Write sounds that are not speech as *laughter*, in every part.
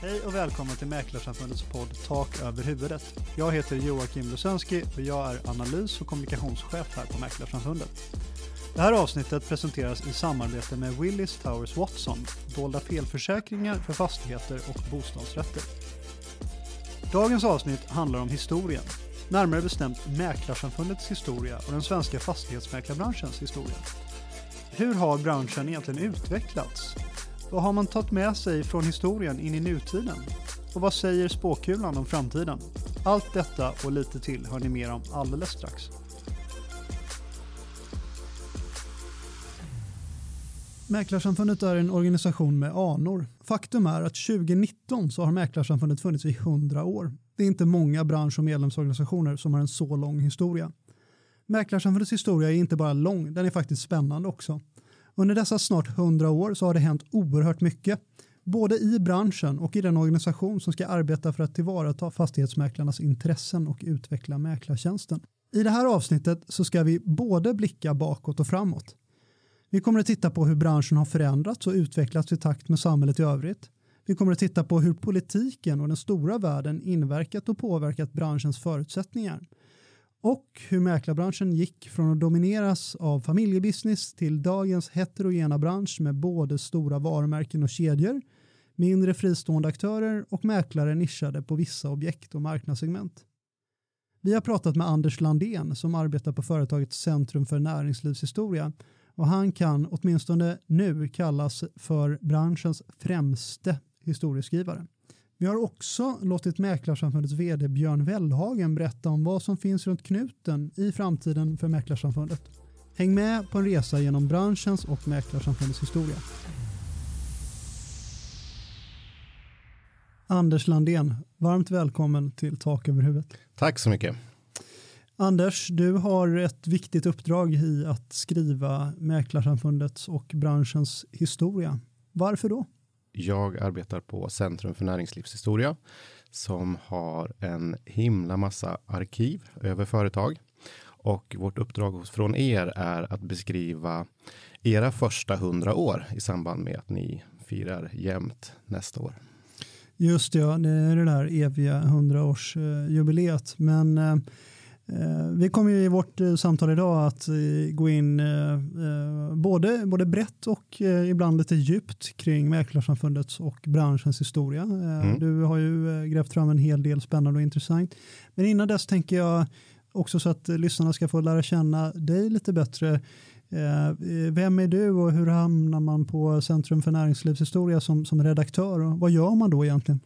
Hej och välkommen till Mäklarsamfundets podd Tak över huvudet. Jag heter Joakim Lusönski och jag är analys och kommunikationschef här på Mäklarsamfundet. Det här avsnittet presenteras i samarbete med Willis Towers Watson, dolda felförsäkringar för fastigheter och bostadsrätter. Dagens avsnitt handlar om historien, närmare bestämt Mäklarsamfundets historia och den svenska fastighetsmäklarbranschens historia. Hur har branschen egentligen utvecklats? Vad har man tagit med sig från historien in i nutiden? Och vad säger spåkulan om framtiden? Allt detta och lite till hör ni mer om alldeles strax. Mäklarsamfundet är en organisation med anor. Faktum är att 2019 så har Mäklarsamfundet funnits i 100 år. Det är inte många bransch och medlemsorganisationer som har en så lång historia. Mäklarsamfundets historia är inte bara lång, den är faktiskt spännande också. Under dessa snart 100 år så har det hänt oerhört mycket, både i branschen och i den organisation som ska arbeta för att tillvarata fastighetsmäklarnas intressen och utveckla mäklartjänsten. I det här avsnittet så ska vi både blicka bakåt och framåt. Vi kommer att titta på hur branschen har förändrats och utvecklats i takt med samhället i övrigt. Vi kommer att titta på hur politiken och den stora världen inverkat och påverkat branschens förutsättningar och hur mäklarbranschen gick från att domineras av familjebusiness till dagens heterogena bransch med både stora varumärken och kedjor, mindre fristående aktörer och mäklare nischade på vissa objekt och marknadssegment. Vi har pratat med Anders Landén som arbetar på företaget Centrum för näringslivshistoria och han kan åtminstone nu kallas för branschens främste historieskrivare. Vi har också låtit Mäklarsamfundets vd Björn Wellhagen berätta om vad som finns runt knuten i framtiden för Mäklarsamfundet. Häng med på en resa genom branschens och Mäklarsamfundets historia. Anders Landén, varmt välkommen till Tak över huvudet. Tack så mycket. Anders, du har ett viktigt uppdrag i att skriva Mäklarsamfundets och branschens historia. Varför då? Jag arbetar på Centrum för näringslivshistoria som har en himla massa arkiv över företag. Och vårt uppdrag från er är att beskriva era första hundra år i samband med att ni firar jämnt nästa år. Just det, ja, det är det där eviga hundraårsjubileet. Eh, Men Eh, vi kommer i vårt eh, samtal idag att eh, gå in både, både brett och ibland lite djupt kring Mäklarsamfundets och branschens historia. Mm. Du har ju grävt fram en hel del spännande och intressant. Men innan dess tänker jag också så att lyssnarna ska få lära känna dig lite bättre. Vem är du och hur hamnar man på Centrum för näringslivshistoria som, som redaktör och vad gör man då egentligen?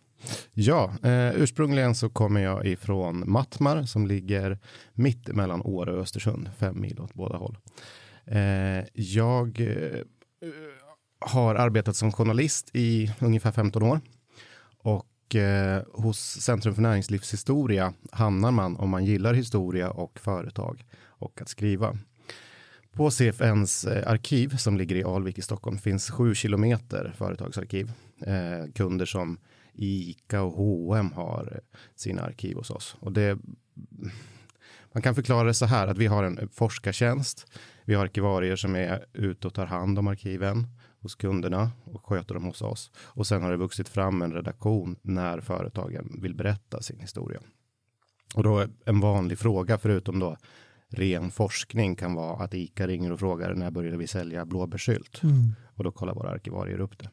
Ja, eh, ursprungligen så kommer jag ifrån Mattmar som ligger mitt mellan Åre och Östersund, fem mil åt båda håll. Eh, jag eh, har arbetat som journalist i ungefär 15 år och eh, hos Centrum för näringslivshistoria hamnar man om man gillar historia och företag och att skriva. På CFNs eh, arkiv som ligger i Alvik i Stockholm finns sju kilometer företagsarkiv. Eh, kunder som ICA och H&M har sina arkiv hos oss. Och det, man kan förklara det så här att vi har en forskartjänst. Vi har arkivarier som är ute och tar hand om arkiven hos kunderna och sköter dem hos oss. Och sen har det vuxit fram en redaktion när företagen vill berätta sin historia. Och då en vanlig fråga, förutom då ren forskning, kan vara att ICA ringer och frågar när började vi sälja blåbärssylt? Mm. Och då kollar våra arkivarier upp det.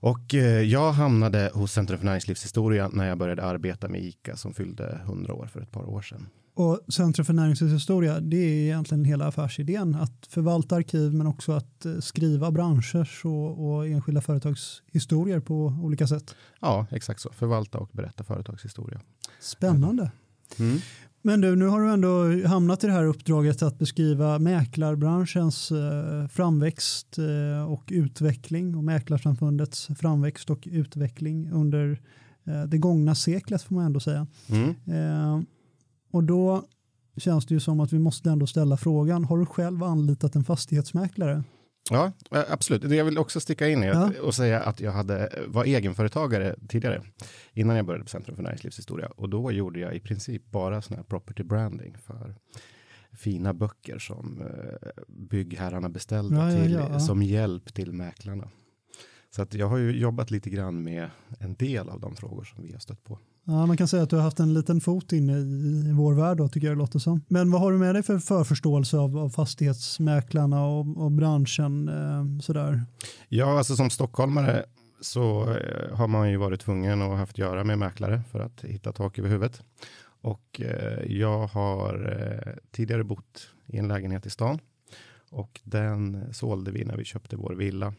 Och eh, jag hamnade hos Centrum för näringslivshistoria när jag började arbeta med ICA som fyllde 100 år för ett par år sedan. Och Centrum för näringslivshistoria, det är egentligen hela affärsidén, att förvalta arkiv men också att eh, skriva branschers och, och enskilda företags historier på olika sätt. Ja, exakt så. Förvalta och berätta företagshistoria. Spännande. Mm. Men du, nu har du ändå hamnat i det här uppdraget att beskriva mäklarbranschens eh, framväxt eh, och utveckling och mäklarsamfundets framväxt och utveckling under eh, det gångna seklet får man ändå säga. Mm. Och då känns det ju som att vi måste ändå ställa frågan, har du själv anlitat en fastighetsmäklare? Ja, absolut. Jag vill också sticka in ja. och säga att jag hade, var egenföretagare tidigare, innan jag började på Centrum för näringslivshistoria. Och då gjorde jag i princip bara sån här property branding för fina böcker som eh, byggherrarna beställde ja, till, ja, som hjälp till mäklarna. Så att jag har ju jobbat lite grann med en del av de frågor som vi har stött på. Ja, man kan säga att du har haft en liten fot inne i, i vår värld då, tycker jag det låter som. Men vad har du med dig för förförståelse av, av fastighetsmäklarna och, och branschen eh, sådär? Ja, alltså som stockholmare så eh, har man ju varit tvungen att haft göra med mäklare för att hitta tak över huvudet. Och eh, jag har eh, tidigare bott i en lägenhet i stan och den sålde vi när vi köpte vår villa.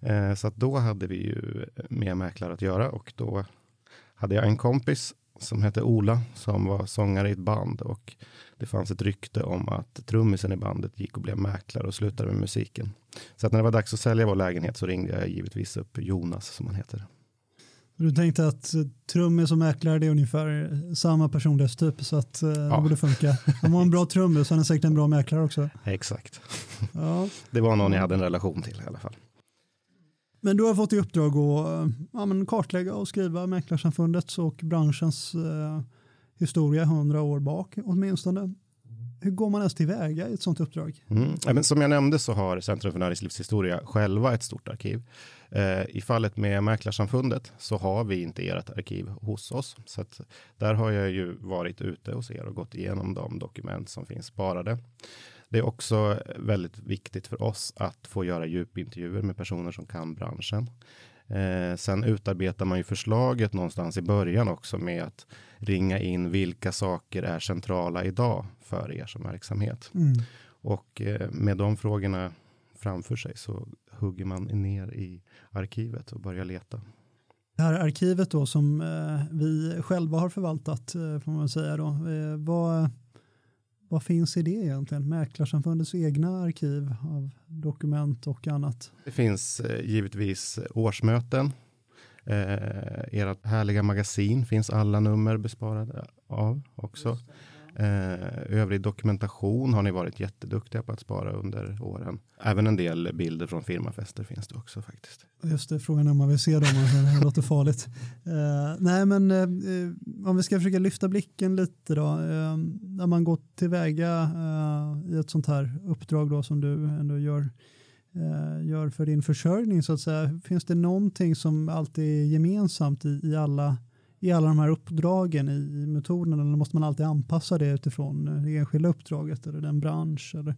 Eh, så att då hade vi ju med mäklare att göra och då hade jag en kompis som hette Ola som var sångare i ett band och det fanns ett rykte om att trummisen i bandet gick och blev mäklare och slutade med musiken. Så att när det var dags att sälja vår lägenhet så ringde jag givetvis upp Jonas som han heter. Du tänkte att trummis och mäklare det är ungefär samma personlighetstyp så att eh, ja. det borde funka. Om man har en bra trummis så är han säkert en bra mäklare också. *laughs* Exakt. Ja. Det var någon jag hade en relation till i alla fall. Men du har fått i uppdrag att eh, ja, men kartlägga och skriva Mäklarsamfundets och branschens eh, historia hundra år bak åtminstone. Hur går man ens tillväga i ett sånt uppdrag? Mm. Ja, men som jag nämnde så har Centrum för näringslivshistoria själva ett stort arkiv. Eh, I fallet med Mäklarsamfundet så har vi inte ert arkiv hos oss. Så att där har jag ju varit ute hos er och gått igenom de dokument som finns sparade. Det är också väldigt viktigt för oss att få göra djupintervjuer med personer som kan branschen. Eh, sen utarbetar man ju förslaget någonstans i början också med att ringa in vilka saker är centrala idag för er som verksamhet. Mm. Och eh, med de frågorna framför sig så hugger man ner i arkivet och börjar leta. Det här arkivet då som eh, vi själva har förvaltat eh, får man säga då. Eh, vad, vad finns i det egentligen? Mäklarsamfundets egna arkiv av dokument och annat? Det finns eh, givetvis årsmöten. Eh, ert härliga magasin finns alla nummer besparade av också. Eh, övrig dokumentation har ni varit jätteduktiga på att spara under åren. Även en del bilder från firmafester finns det också faktiskt. Just det, frågan är om man vill se dem, det låter farligt. Eh, nej, men eh, eh, om vi ska försöka lyfta blicken lite då. Eh, när man går tillväga eh, i ett sånt här uppdrag då som du ändå gör eh, gör för din försörjning så att säga. Finns det någonting som alltid är gemensamt i, i alla i alla de här uppdragen i metoden eller måste man alltid anpassa det utifrån eh, det enskilda uppdraget eller den bransch eller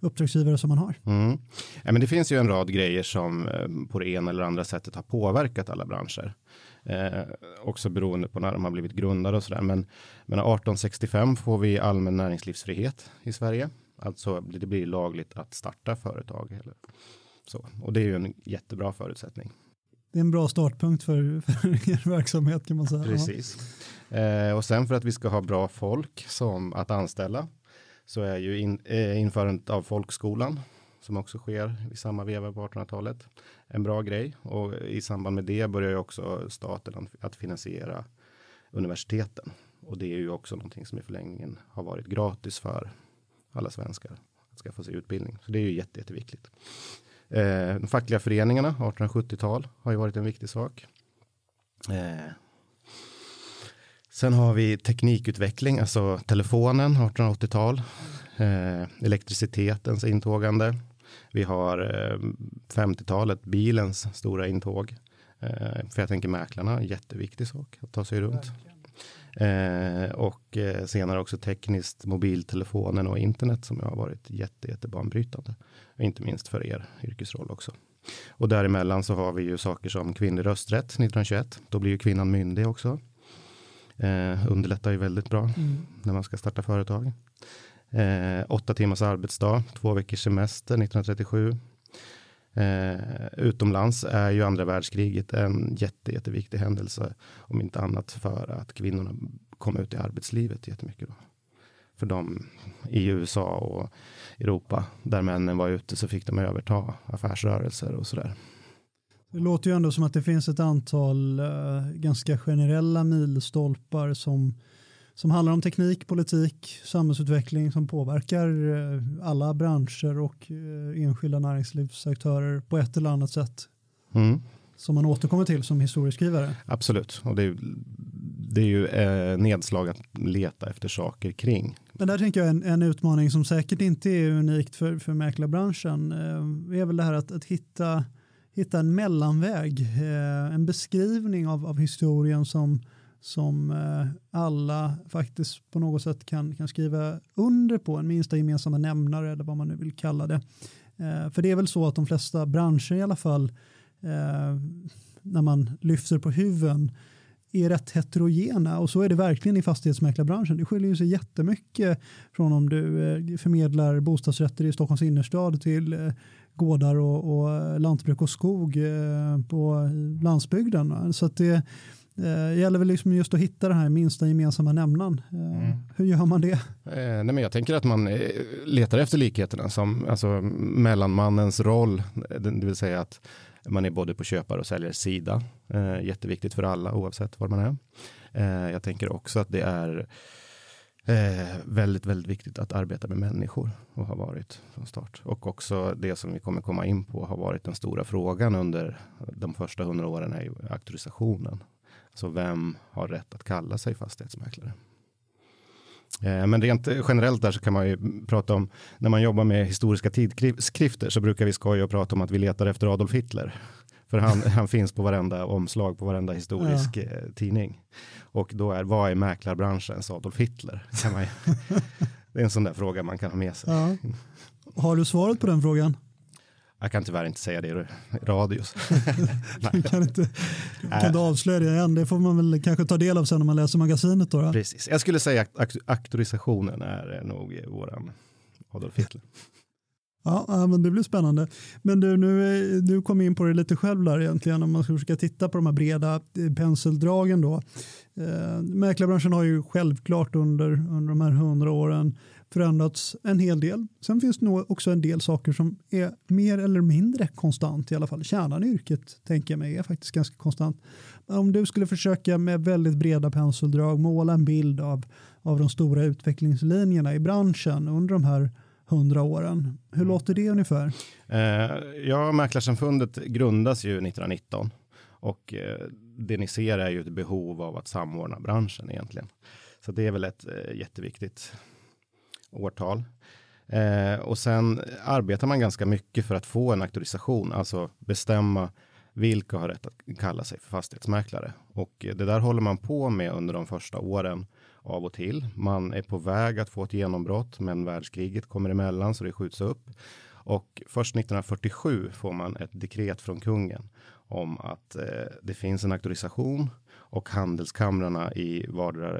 uppdragsgivare som man har? Mm. Ja, men det finns ju en rad grejer som eh, på det ena eller andra sättet har påverkat alla branscher. Eh, också beroende på när de har blivit grundade och sådär. Men, men 1865 får vi allmän näringslivsfrihet i Sverige. Alltså det blir lagligt att starta företag. Eller så. Och det är ju en jättebra förutsättning det är en bra startpunkt för, *laughs* för er verksamhet kan man säga. Precis. Eh, och sen för att vi ska ha bra folk som att anställa så är ju in, eh, införandet av folkskolan som också sker i samma veva på 1800-talet en bra grej och i samband med det börjar ju också staten att finansiera universiteten och det är ju också någonting som i förlängningen har varit gratis för alla svenskar att skaffa sig utbildning. Så det är ju jätte, jätteviktigt. Eh, de fackliga föreningarna, 1870-tal, har ju varit en viktig sak. Eh, sen har vi teknikutveckling, alltså telefonen, 1880-tal. Eh, elektricitetens intågande. Vi har eh, 50-talet, bilens stora intåg. Eh, för jag tänker mäklarna, jätteviktig sak att ta sig runt. Eh, och eh, senare också tekniskt mobiltelefonen och internet som har varit jätte, jättebanbrytande. Inte minst för er yrkesroll också. Och däremellan så har vi ju saker som kvinnlig rösträtt 1921. Då blir ju kvinnan myndig också. Eh, underlättar ju väldigt bra mm. när man ska starta företag. Eh, åtta timmars arbetsdag, två veckors semester 1937. Eh, utomlands är ju andra världskriget en jätte, jätteviktig händelse. Om inte annat för att kvinnorna kom ut i arbetslivet jättemycket. Då. För de i USA och Europa där männen var ute så fick de överta affärsrörelser och sådär. Det låter ju ändå som att det finns ett antal eh, ganska generella milstolpar som som handlar om teknik, politik, samhällsutveckling som påverkar eh, alla branscher och eh, enskilda näringslivsaktörer på ett eller annat sätt. Mm. Som man återkommer till som historieskrivare. Absolut, och det är, det är ju eh, nedslag att leta efter saker kring. Men där tänker jag en, en utmaning som säkert inte är unikt för, för mäklarbranschen eh, är väl det här att, att hitta hitta en mellanväg, eh, en beskrivning av, av historien som, som eh, alla faktiskt på något sätt kan, kan skriva under på, en minsta gemensamma nämnare eller vad man nu vill kalla det. Eh, för det är väl så att de flesta branscher i alla fall, eh, när man lyfter på huven, är rätt heterogena och så är det verkligen i fastighetsmäklarbranschen. Det skiljer sig jättemycket från om du förmedlar bostadsrätter i Stockholms innerstad till gårdar och, och lantbruk och skog på landsbygden. Så att det gäller väl liksom just att hitta den här minsta gemensamma nämnaren. Mm. Hur gör man det? Eh, nej, men jag tänker att man letar efter likheterna som alltså mellanmannens roll, det vill säga att man är både på köpare och säljare sida. Eh, jätteviktigt för alla oavsett var man är. Eh, jag tänker också att det är eh, väldigt, väldigt viktigt att arbeta med människor och har varit från start. Och också det som vi kommer komma in på har varit den stora frågan under de första hundra åren är ju auktorisationen. Alltså vem har rätt att kalla sig fastighetsmäklare? Eh, men rent generellt där så kan man ju prata om, när man jobbar med historiska tidskrifter så brukar vi skoja och prata om att vi letar efter Adolf Hitler. För han, *laughs* han finns på varenda omslag på varenda historisk ja. Eh, tidning. Och då är, vad är mäklarbranschens Adolf Hitler? Kan man, *laughs* det är en sån där fråga man kan ha med sig. Ja. Har du svaret på den frågan? Jag kan tyvärr inte säga det i radio. *laughs* du kan inte, du kan inte avslöja det än. Det får man väl kanske ta del av sen när man läser magasinet. Då, då. Precis. Jag skulle säga att auktorisationen är nog våran Adolf Hitler. Ja, men det blir spännande. Men du, nu, eh, du kom in på det lite själv där egentligen om man ska försöka titta på de här breda eh, penseldragen då. Eh, mäklarbranschen har ju självklart under, under de här hundra åren förändrats en hel del. Sen finns det nog också en del saker som är mer eller mindre konstant i alla fall. Kärnan i yrket tänker jag mig är faktiskt ganska konstant. Om du skulle försöka med väldigt breda penseldrag måla en bild av, av de stora utvecklingslinjerna i branschen under de här hundra åren. Hur mm. låter det ungefär? Eh, ja, Mäklarsamfundet grundas ju 1919 och eh, det ni ser är ju ett behov av att samordna branschen egentligen. Så det är väl ett eh, jätteviktigt årtal. Eh, och sen arbetar man ganska mycket för att få en auktorisation, alltså bestämma vilka har rätt att kalla sig för fastighetsmäklare. Och det där håller man på med under de första åren av och till. Man är på väg att få ett genombrott, men världskriget kommer emellan så det skjuts upp. Och först 1947 får man ett dekret från kungen om att eh, det finns en auktorisation och handelskamrarna i vardera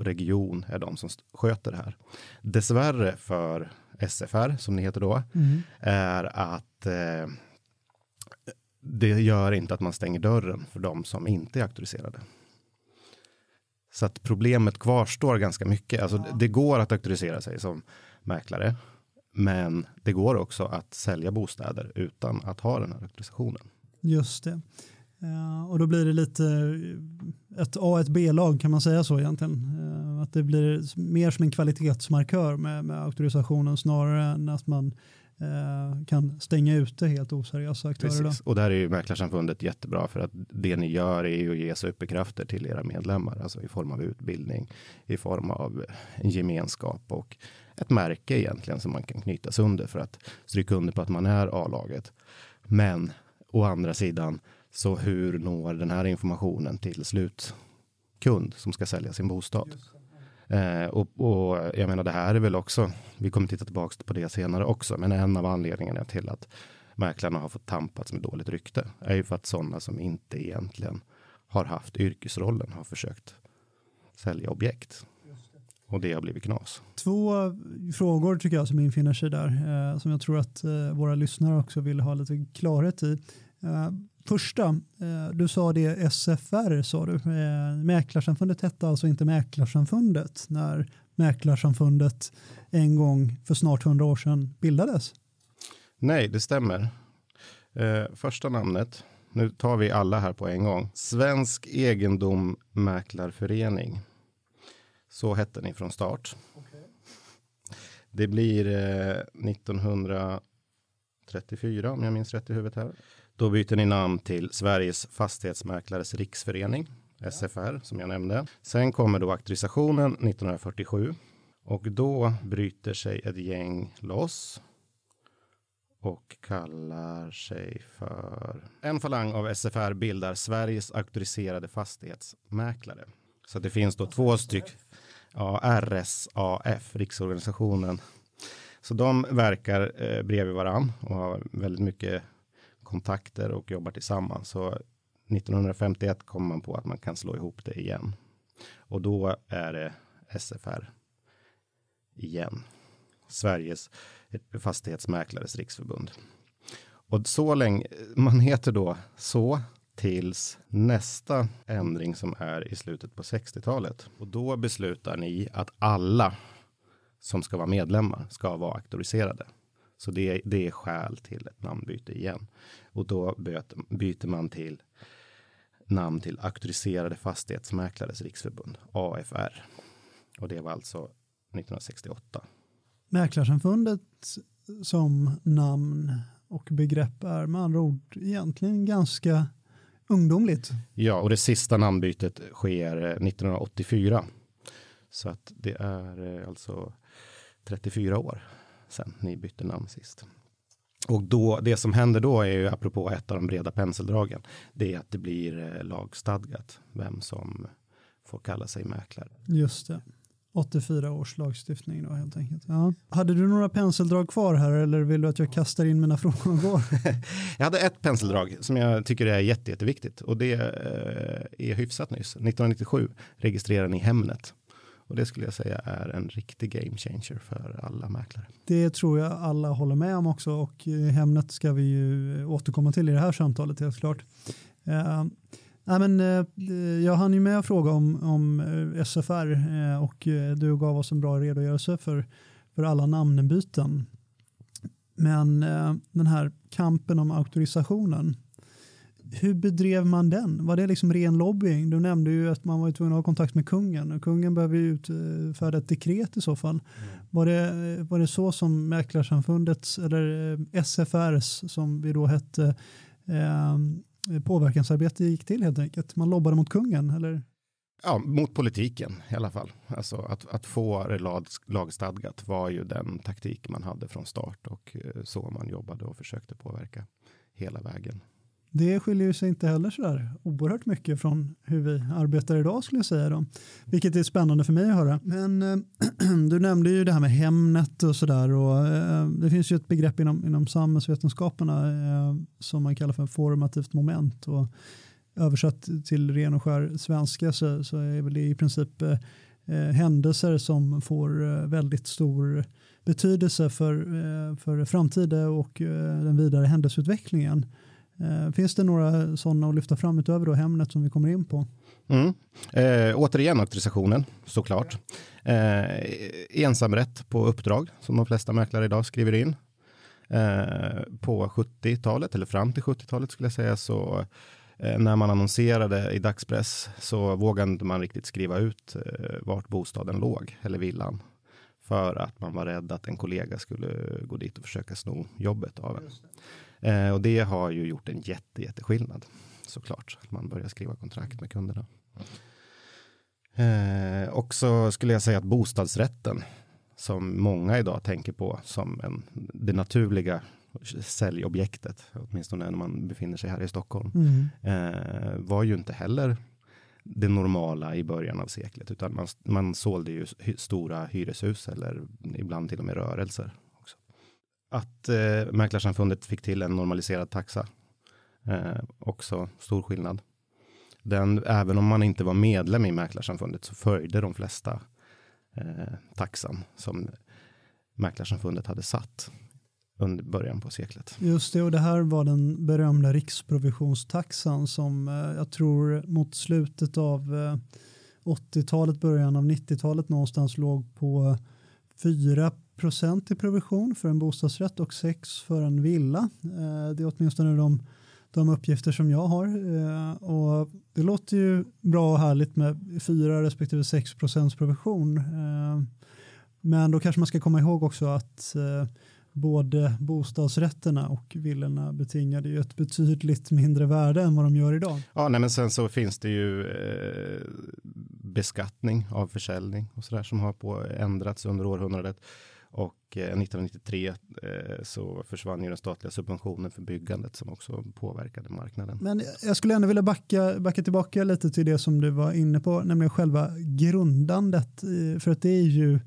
region är de som sköter det här. Dessvärre för SFR, som ni heter då, mm. är att eh, det gör inte att man stänger dörren för de som inte är auktoriserade. Så att problemet kvarstår ganska mycket. Alltså, det går att auktorisera sig som mäklare, men det går också att sälja bostäder utan att ha den här auktorisationen. Just det. Uh, och då blir det lite ett A och ett B-lag kan man säga så egentligen. Uh, att det blir mer som en kvalitetsmarkör med, med auktorisationen snarare än att man kan stänga ute helt oseriösa aktörer. Precis. Och där är ju Mäklarsamfundet jättebra för att det ni gör är ju att ge superkrafter till era medlemmar, alltså i form av utbildning, i form av en gemenskap och ett märke egentligen som man kan knytas under för att stryka under på att man är A-laget. Men å andra sidan så hur når den här informationen till slutkund som ska sälja sin bostad? Eh, och, och, jag menar, det här är väl också, vi kommer titta tillbaka på det senare också, men en av anledningarna till att mäklarna har fått tampats med dåligt rykte är ju för att sådana som inte egentligen har haft yrkesrollen har försökt sälja objekt. Och det har blivit knas. Två frågor tycker jag som infinner sig där, eh, som jag tror att eh, våra lyssnare också vill ha lite klarhet i. Eh, Eh, första, eh, du sa det SFR sa du. Eh, Mäklarsamfundet hette alltså inte Mäklarsamfundet när Mäklarsamfundet en gång för snart hundra år sedan bildades. Nej, det stämmer. första namnet, nu tar vi alla här på en gång. Svensk egendom mäklarförening. Så hette ni från start. Okay. Det blir 1934 om jag minns rätt i huvudet här. Då byter ni namn till Sveriges Fastighetsmäklares Riksförening, SFR, som jag nämnde. Sen kommer då auktorisationen 1947 och då bryter sig ett gäng loss och kallar sig för en falang av SFR bildar Sveriges auktoriserade fastighetsmäklare. Så det finns då två stycken, ja, RSAF, Riksorganisationen. Så de verkar eh, bredvid varann och har väldigt mycket kontakter och jobbar tillsammans. Så 1951 kom man på att man kan slå ihop det igen. Och då är det SFR igen. Sveriges fastighetsmäklares riksförbund. Och så länge, man heter då så tills nästa ändring som är i slutet på 60-talet. Och då beslutar ni att alla som ska vara medlemmar ska vara auktoriserade. Så det, det är skäl till ett namnbyte igen. Och då byter, byter man till namn till Auktoriserade Fastighetsmäklares Riksförbund, AFR. Och det var alltså 1968. Mäklarsamfundet som namn och begrepp är med andra ord egentligen ganska ungdomligt. Ja, och det sista namnbytet sker 1984. Så att det är eh, alltså 34 år sedan ni bytte namn sist. Och då, det som händer då är ju, apropå ett av de breda penseldragen, det är att det blir eh, lagstadgat vem som får kalla sig mäklare. Just det. 84 års lagstiftning då helt enkelt. Ja. Hade du några penseldrag kvar här eller vill du att jag kastar in mina *laughs* frågor och går? jag hade ett penseldrag som jag tycker är jätte, jätteviktigt och det eh, är hyfsat nyss. 1997 registrerade ni Hemnet och det skulle jag säga är en riktig game changer för alla mäklare. Det tror jag alla håller med om också och Hemnet ska vi ju återkomma till i det här samtalet helt klart. Uh, nej men, uh, jag hann ju med att fråga om, om eh, SFR uh, och du gav oss en bra redogörelse för, för alla namnbyten. Men den här kampen om auktorisationen, hur bedrev man den? Var det liksom ren lobbying? Du nämnde ju att man var tvungen att ha kontakt med kungen och kungen behöver ju utfärda ett dekret i så fall. Mm. Var, det, var det så som Mäklarsamfundets eller eh, SFRs som vi då hette eh, påverkansarbete gick till helt enkelt? Man lobbade mot kungen eller? Ja, mot politiken i alla fall. Alltså att, att få det lag, lagstadgat var ju den taktik man hade från start och eh, så man jobbade och försökte påverka hela vägen det skiljer sig inte heller så där oerhört mycket från hur vi arbetar idag skulle jag säga. Då. Vilket är spännande för mig att höra. Men äh, *clears throat* du nämnde ju det här med Hemnet och sådär. Äh, eh, det finns ju ett begrepp inom, inom samhällsvetenskaperna äh, som man kallar för formativt moment. Och översatt till ren och skär svenska så, så är väl det i princip händelser som får väldigt stor betydelse för, för framtiden och den vidare händelseutvecklingen. Eh, finns det några sådana att lyfta fram utöver då Hemnet som vi kommer in på? Mm. Eh, återigen auktorisationen såklart. Eh, ensamrätt på uppdrag som de flesta mäklare idag skriver in. Eh, på 70-talet eller fram till 70-talet skulle jag säga så eh, när man annonserade i dagspress så vågade inte man riktigt skriva ut eh, vart bostaden låg eller villan för att man var rädd att en kollega skulle gå dit och försöka sno jobbet av en. Eh, och det har ju gjort en jätte, jätteskillnad såklart. Att man börjar skriva kontrakt med kunderna. Eh, och så skulle jag säga att bostadsrätten som många idag tänker på som en, det naturliga säljobjektet, åtminstone när man befinner sig här i Stockholm, mm. eh, var ju inte heller det normala i början av seklet, utan man, man sålde ju stora hyreshus eller ibland till och med rörelser att eh, Mäklarsamfundet fick till en normaliserad taxa. Eh, också stor skillnad. Den, även om man inte var medlem i Mäklarsamfundet så följde de flesta eh, taxan som Mäklarsamfundet hade satt under början på seklet. Just det, och det här var den berömda riksprovisionstaxan som eh, jag tror mot slutet av eh, 80-talet, början av 90-talet någonstans låg på 4 procent i provision för en bostadsrätt och 6 för en villa. Eh, det är åtminstone de, de uppgifter som jag har. Eh, och det låter ju bra och härligt med 4 respektive 6 procents provision. Eh, men då kanske man ska komma ihåg också att både bostadsrätterna och villorna betingade ju ett betydligt mindre värde än vad de gör idag. Ja, nej, men sen så finns det ju eh, beskattning av försäljning och så där som har på ändrats under århundradet och eh, 1993 eh, så försvann ju den statliga subventionen för byggandet som också påverkade marknaden. Men jag skulle ändå vilja backa, backa tillbaka lite till det som du var inne på, nämligen själva grundandet. För att det är ju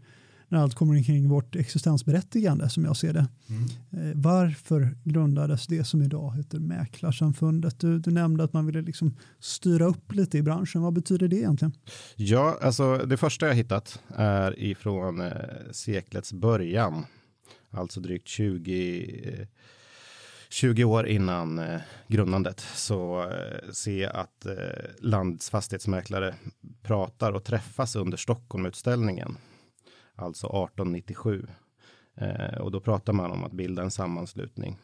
när allt kommer kring vårt existensberättigande som jag ser det. Mm. Varför grundades det som idag heter Mäklarsamfundet? Du, du nämnde att man ville liksom styra upp lite i branschen. Vad betyder det egentligen? Ja, alltså det första jag hittat är ifrån eh, seklets början, alltså drygt 20 eh, 20 år innan eh, grundandet så eh, ser jag att eh, landets fastighetsmäklare pratar och träffas under Stockholmutställningen alltså 1897. Eh, och då pratar man om att bilda en sammanslutning.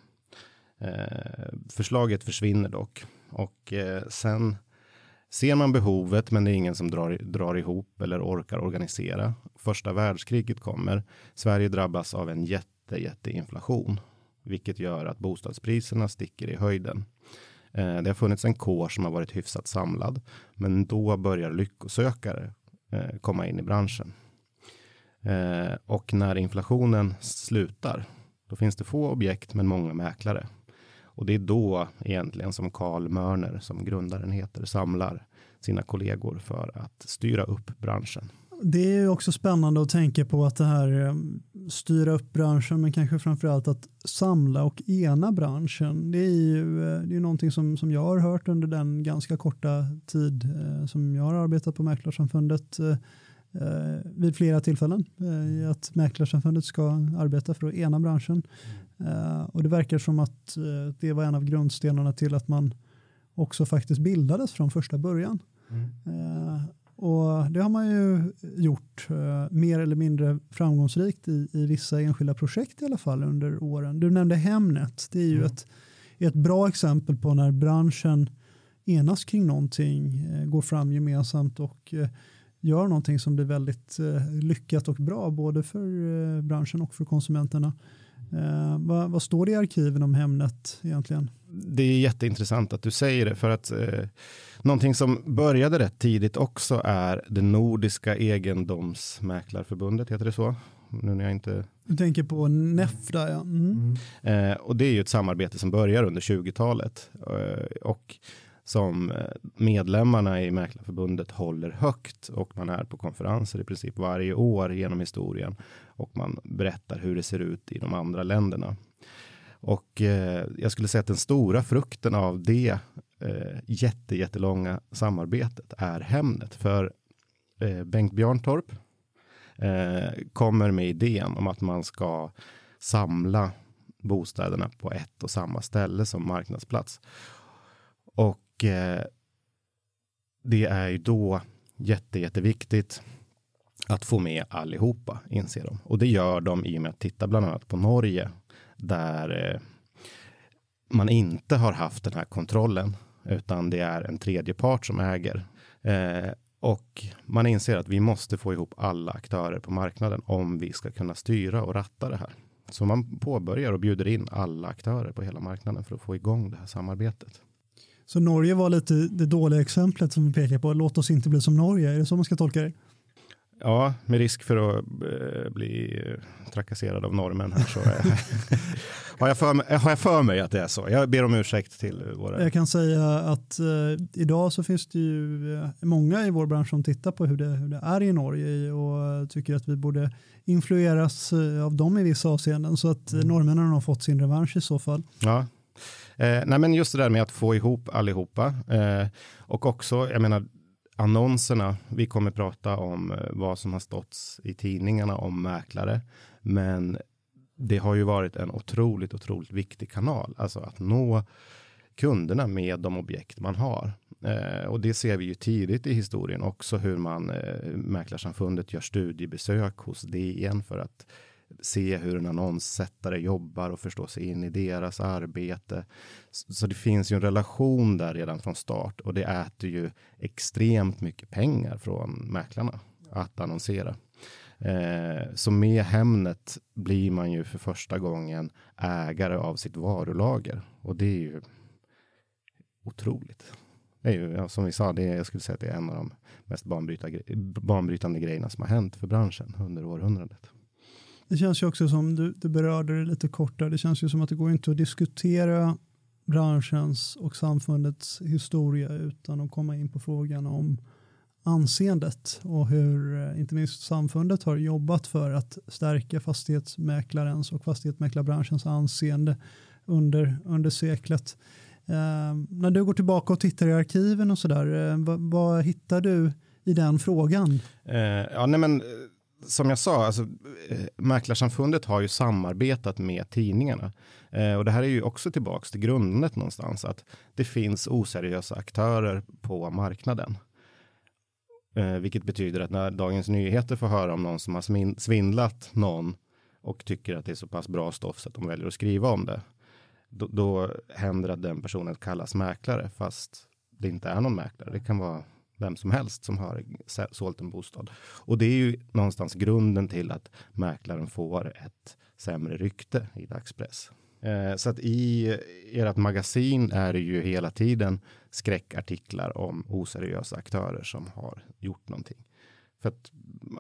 Eh, förslaget försvinner dock och eh, sen ser man behovet, men det är ingen som drar, drar ihop eller orkar organisera. Första världskriget kommer. Sverige drabbas av en jätte, jätteinflation, vilket gör att bostadspriserna sticker i höjden. Eh, det har funnits en kår som har varit hyfsat samlad, men då börjar lyckosökare eh, komma in i branschen. Eh, och när inflationen slutar, då finns det få objekt men många mäklare. Och det är då egentligen som Carl Mörner, som grundaren heter, samlar sina kollegor för att styra upp branschen. Det är också spännande att tänka på att det här eh, styra upp branschen men kanske framförallt att samla och ena branschen. Det är ju eh, det är någonting som, som jag har hört under den ganska korta tid eh, som jag har arbetat på Mäklarsamfundet. Eh, eh, vid flera tillfällen eh, att Mäklarsamfundet ska arbeta för att ena branschen. Eh, och det verkar som att eh, det var en av grundstenarna till att man också faktiskt bildades från första början. Mm. Eh, och det har man ju gjort mer eller mindre framgångsrikt i, i vissa enskilda projekt i alla fall under åren. Du nämnde Hemnet. Det är ju mm. ett, ett bra exempel på när branschen enas kring någonting, går fram gemensamt och gör någonting som blir väldigt eh, lyckat och bra både för eh, branschen och för konsumenterna. Eh, vad, vad, står det i arkiven om Hemnet egentligen? Det är jätteintressant att du säger det för att eh, någonting som började rätt tidigt också är det nordiska egendomsmäklarförbundet, heter det så? Nu när jag inte... Du tänker på NEF där ja. Mm. Mm. Eh, och det är ju ett samarbete som börjar under 20-talet eh, och som eh, medlemmarna i Mäklarförbundet håller högt och man är på konferenser i princip varje år genom historien och man berättar hur det ser ut i de andra länderna. Och eh, jag skulle säga att den stora frukten av det eh, jätte, jättelånga samarbetet är Hemnet. För eh, Bengt Bjarntorp eh, kommer med idén om att man ska samla bostäderna på ett och samma ställe som marknadsplats. Och och eh, det är ju då jätte, jätteviktigt att få med allihopa, inser de. Och det gör de i och med att titta bland annat på Norge, där eh, man inte har haft den här kontrollen, utan det är en tredje part som äger. Eh, och man inser att vi måste få ihop alla aktörer på marknaden om vi ska kunna styra och ratta det här. Så man påbörjar och bjuder in alla aktörer på hela marknaden för att få igång det här samarbetet. Så Norge var lite det dåliga exemplet som vi pekar på. Låt oss inte bli som Norge. Är det så man ska tolka det? Ja, med risk för att eh, bli trakasserad av normen här så *laughs* har, jag för mig, har jag för mig att det är så. Jag ber om ursäkt till våra. Jag kan säga att eh, idag så finns det ju eh, många i vår bransch som tittar på hur det, hur det är i Norge och tycker att vi borde influeras eh, av dem i vissa avseenden så att mm. norrmännen har fått sin revansch i så fall. Ja, Eh, nej, men just det där med att få ihop allihopa eh, och också, jag menar, annonserna. Vi kommer prata om eh, vad som har stått i tidningarna om mäklare, men det har ju varit en otroligt, otroligt viktig kanal, alltså att nå kunderna med de objekt man har. Eh, och det ser vi ju tidigt i historien också hur man eh, Mäklarsamfundet gör studiebesök hos DN för att se hur en annonssättare jobbar och förstå sig in i deras arbete. Så det finns ju en relation där redan från start och det äter ju extremt mycket pengar från mäklarna att annonsera. Eh, så med Hemnet blir man ju för första gången ägare av sitt varulager och det är ju otroligt. Det är ju, som vi sa, det är, jag skulle säga att det är en av de mest banbrytande grejerna som har hänt för branschen under århundradet. Det känns ju också som, du, du berörde det lite kort där, det känns ju som att det går inte att diskutera branschens och samfundets historia utan att komma in på frågan om anseendet och hur eh, inte minst samfundet har jobbat för att stärka fastighetsmäklarens och fastighetsmäklarbranschens anseende under, under seklet. Eh, när du går tillbaka och tittar i arkiven och sådär, eh, vad, vad hittar du i den frågan? Eh, ja, nej men, eh, som jag sa, alltså, eh, Mäklarsamfundet har ju samarbetat med tidningarna. Eh, och det här är ju också tillbaks till grundet någonstans, att det finns oseriösa aktörer på marknaden. Eh, vilket betyder att när Dagens Nyheter får höra om någon som har svindlat någon och tycker att det är så pass bra stoff så att de väljer att skriva om det. Då, då händer att den personen kallas mäklare fast det inte är någon mäklare. Det kan vara vem som helst som har sålt en bostad. Och det är ju någonstans grunden till att mäklaren får ett sämre rykte i dagspress. Eh, så att i ert magasin är det ju hela tiden skräckartiklar om oseriösa aktörer som har gjort någonting. För att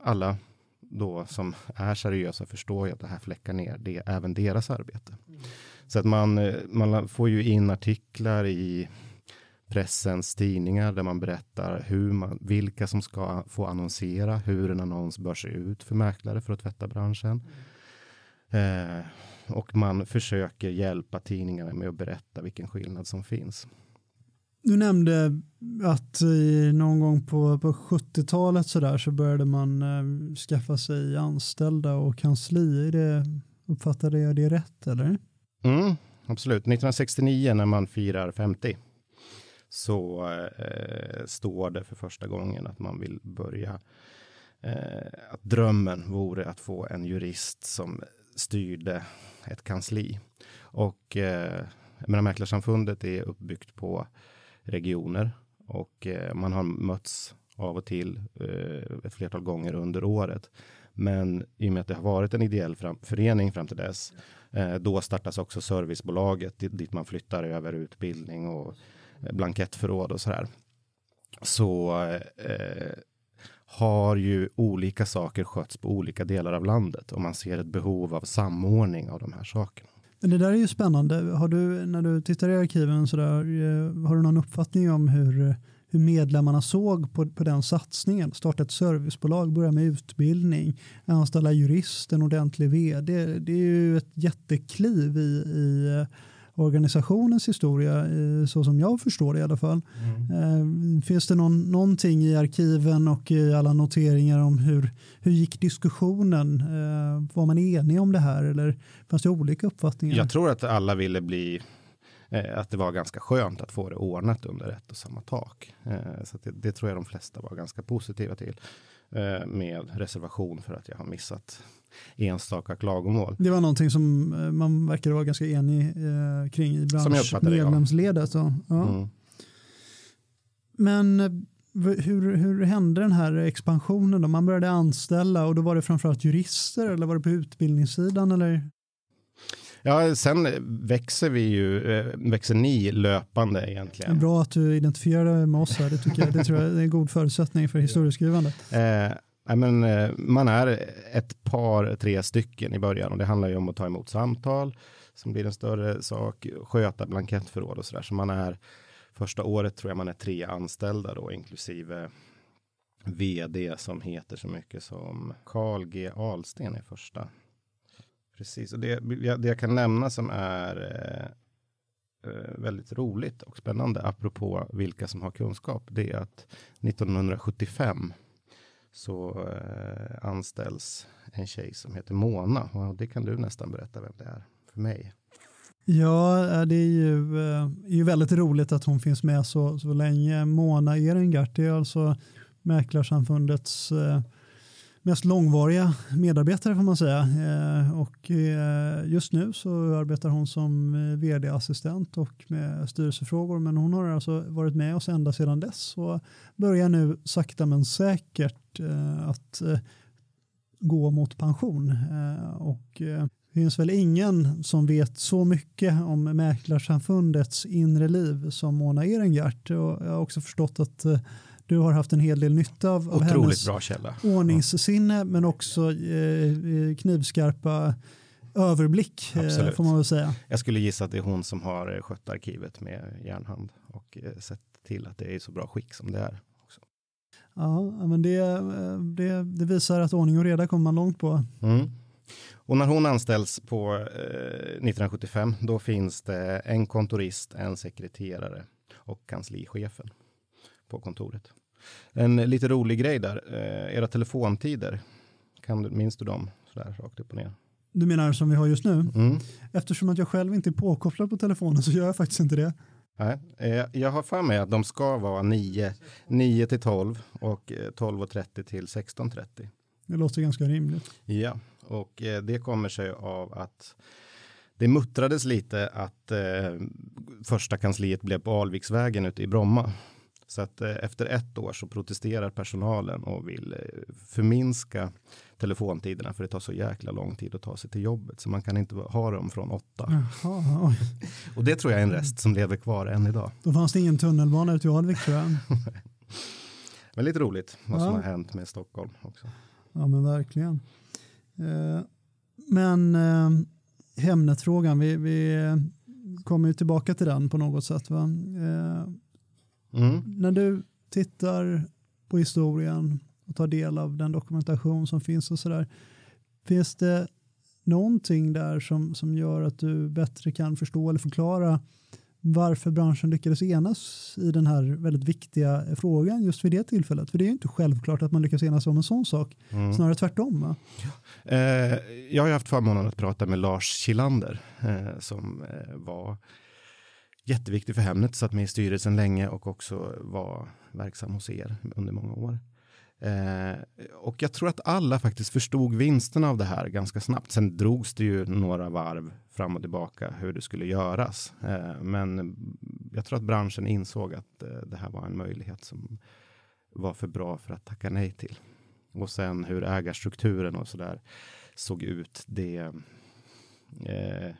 alla då som är seriösa förstår ju att det här fläckar ner det, även deras arbete. Mm. Så att man, eh, man får ju in artiklar i pressens tidningar där man berättar hur man, vilka som ska få annonsera, hur en annons bör se ut för mäklare för att tvätta branschen. Eh, och man försöker hjälpa tidningarna med att berätta vilken skillnad som finns. Du nämnde att någon gång på, på 70-talet så, där, så började man eh, skaffa sig anställda och kansli. Är det, uppfattade jag det rätt eller? Mm, absolut. 1969 när man firar 50 så eh, står det för första gången att man vill börja eh, att drömmen vore att få en jurist som styrde ett kansli. Och eh, menar, Mäklarsamfundet är uppbyggt på regioner och eh, man har mötts av och till eh, ett flertal gånger under året. Men i och med att det har varit en ideell fram förening fram till dess, eh, då startas också servicebolaget dit man flyttar över utbildning och blankettförråd och så här. Så eh, har ju olika saker skötts på olika delar av landet och man ser ett behov av samordning av de här sakerna. Men det där är ju spännande. Har du, när du tittar i arkiven, så där, eh, har du någon uppfattning om hur, hur medlemmarna såg på, på den satsningen? Starta ett servicebolag, börja med utbildning, anställa jurist, en ordentlig vd. Det är ju ett jättekliv i, i organisationens historia, så som jag förstår det i alla fall. Mm. Eh, finns det någon, någonting i arkiven och i alla noteringar om hur, hur gick diskussionen? Eh, var man enig om det här eller fanns det olika uppfattningar? Jag tror att alla ville bli eh, att det var ganska skönt att få det ordnat under ett och samma tak. Så det, det, tror jag de flesta var ganska positiva till. Med reservation för att jag har missat enstaka klagomål. Det var någonting som eh, man verkar vara ganska enig eh, kring i branschmedlemsledet. Ja. ja. Mm. Men eh, hur, hur hände den här expansionen? Då? Man började anställa och då var det framförallt jurister eller var det på utbildningssidan? Eller? Ja, sen växer vi ju, eh, växer ni löpande egentligen. Bra att du identifierar med oss här, det tycker jag. Det tror jag är en god förutsättning för historieskrivandet. *laughs* Eh, men, eh, man är ett par, tre stycken i början och det handlar ju om att ta emot samtal som blir en större sak, sköta blankettförråd och så där. Så man är första året tror jag man är tre anställda då inklusive vd som heter så mycket som Carl G Ahlsten är första. Precis, och det, det jag kan nämna som är eh, eh, väldigt roligt och spännande apropå vilka som har kunskap, det är att 1975 så eh, anställs en tjej som heter Mona. Och det kan du nästan berätta vem det är för mig. Ja, det är ju, är ju väldigt roligt att hon finns med så, så länge. Mona Ehrengart är alltså Mäklarsamfundets eh, mest långvariga medarbetare får man säga. Eh, och eh, just nu så arbetar hon som eh, vd-assistent och med styrelsefrågor. Men hon har alltså varit med oss ända sedan dess och börjar nu sakta men säkert att gå mot pension. Och Det finns väl ingen som vet så mycket om Mäklarsamfundets inre liv som Mona Ehrengart. Och jag har också förstått att du har haft en hel del nytta av, av hennes bra källa. ordningssinne men också eh, knivskarpa överblick eh, får man väl säga. Jag skulle gissa att det är hon som har skött arkivet med järnhand och eh, sett till att det är i så bra skick som det är. Också. Ja, men det, det, det visar att ordning och reda kommer man långt på. Mm. Och när hon anställs på eh, 1975, då finns det en kontorist, en sekreterare och kanslichefen på kontoret. En lite rolig grej där, eh, era telefontider, kan du, minns du dem? Sådär rakt upp och ner. Du menar som vi har just nu? Mm. Eftersom att jag själv inte är påkopplad på telefonen så gör jag faktiskt inte det. Nej, eh, jag har för mig att de ska vara 9, 9 till 12 och 12.30 till 16.30. Det låter ganska rimligt. Ja, och eh, det kommer sig av att det muttrades lite att eh, första kansliet blev på Alviksvägen ute i Bromma. Så att eh, efter ett år så protesterar personalen och vill eh, förminska telefontiderna för det tar så jäkla lång tid att ta sig till jobbet så man kan inte ha dem från åtta. Jaha, och det tror jag är en rest som lever kvar än idag. Då fanns det ingen tunnelbana ut i Alvik tror jag. *laughs* Men lite roligt vad som ja. har hänt med Stockholm också. Ja men verkligen. Eh, men eh, Hemnet-frågan, vi, vi kommer ju tillbaka till den på något sätt. Va? Eh, mm. När du tittar på historien och tar del av den dokumentation som finns och sådär. Finns det någonting där som, som gör att du bättre kan förstå eller förklara varför branschen lyckades enas i den här väldigt viktiga frågan just vid det tillfället. För det är inte självklart att man lyckas enas om en sån sak. Mm. Snarare tvärtom. Eh, jag har haft förmånen att prata med Lars Kilander eh, som eh, var jätteviktig för Hemnet, satt med i styrelsen länge och också var verksam hos er under många år. Eh, och jag tror att alla faktiskt förstod vinsten av det här ganska snabbt. Sen drogs det ju några varv fram och tillbaka hur det skulle göras. Eh, men jag tror att branschen insåg att eh, det här var en möjlighet som var för bra för att tacka nej till. Och sen hur ägarstrukturen och så där såg ut. Det, eh,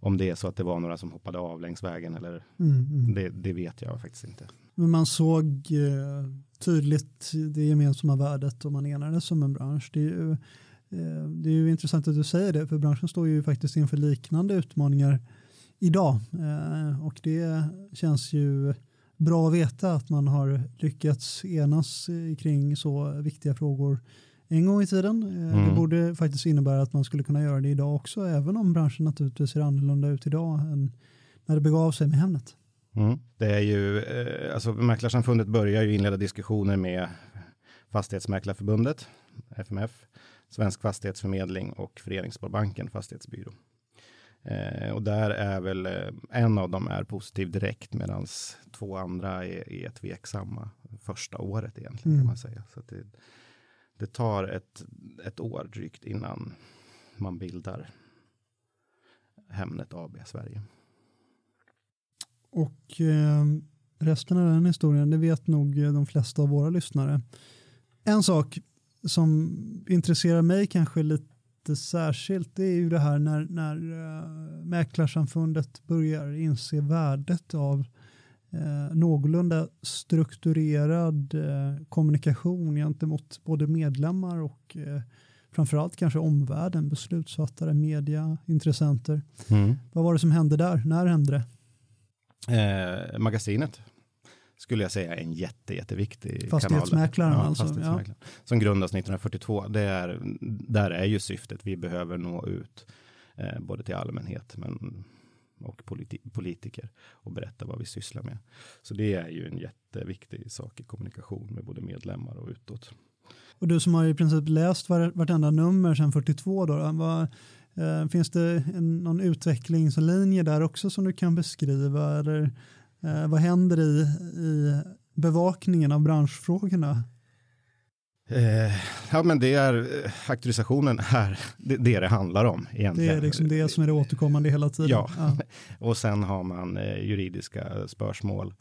om det är så att det var några som hoppade av längs vägen eller mm, mm. Det, det, vet jag faktiskt inte. Men man såg eh, tydligt det gemensamma värdet och man enades som en bransch. Det är, ju, eh, det är ju intressant att du säger det, för branschen står ju faktiskt inför liknande utmaningar idag eh, och det känns ju bra att veta att man har lyckats enas kring så viktiga frågor en gång i tiden. Mm. Det borde faktiskt innebära att man skulle kunna göra det idag också, även om branschen naturligtvis ser annorlunda ut idag än när det begav sig med Hemnet. Mm. Det är ju, eh, alltså Mäklarsamfundet börjar ju inleda diskussioner med Fastighetsmäklarförbundet, FMF, Svensk Fastighetsförmedling och Föreningssparbanken Fastighetsbyrå. Eh, och där är väl eh, en av dem är positiv direkt medan två andra är, är tveksamma första året egentligen mm. kan man säga. Så det, det tar ett, ett år drygt innan man bildar Hemnet AB Sverige. Och eh, resten av den historien, det vet nog eh, de flesta av våra lyssnare. En sak som intresserar mig kanske lite särskilt, det är ju det här när, när äh, Mäklarsamfundet börjar inse värdet av uh, någorlunda strukturerad uh, kommunikation gentemot både medlemmar och uh, framförallt kanske omvärlden, beslutsfattare, media, intressenter. Mm. Vad var det som hände där? När hände det? Eh, magasinet skulle jag säga är en jätte, jätteviktig Fastighetsmäklaren kanal. Ja, alltså. Fastighetsmäklaren. Ja. Som grundas 1942. Det är, där är ju syftet. Vi behöver nå ut eh, både till allmänhet men, och politi politiker och berätta vad vi sysslar med. Så det är ju en jätteviktig sak i kommunikation med både medlemmar och utåt. Och du som har i princip läst vartenda nummer sedan 42 då, vad, Eh, finns det en, någon utvecklingslinje där också som du kan beskriva? Eller eh, vad händer i, i bevakningen av branschfrågorna? Eh, ja, men det är eh, auktorisationen här, det, det det handlar om egentligen. Det är liksom det som är det återkommande hela tiden. Ja, ja. *laughs* och sen har man eh, juridiska spörsmål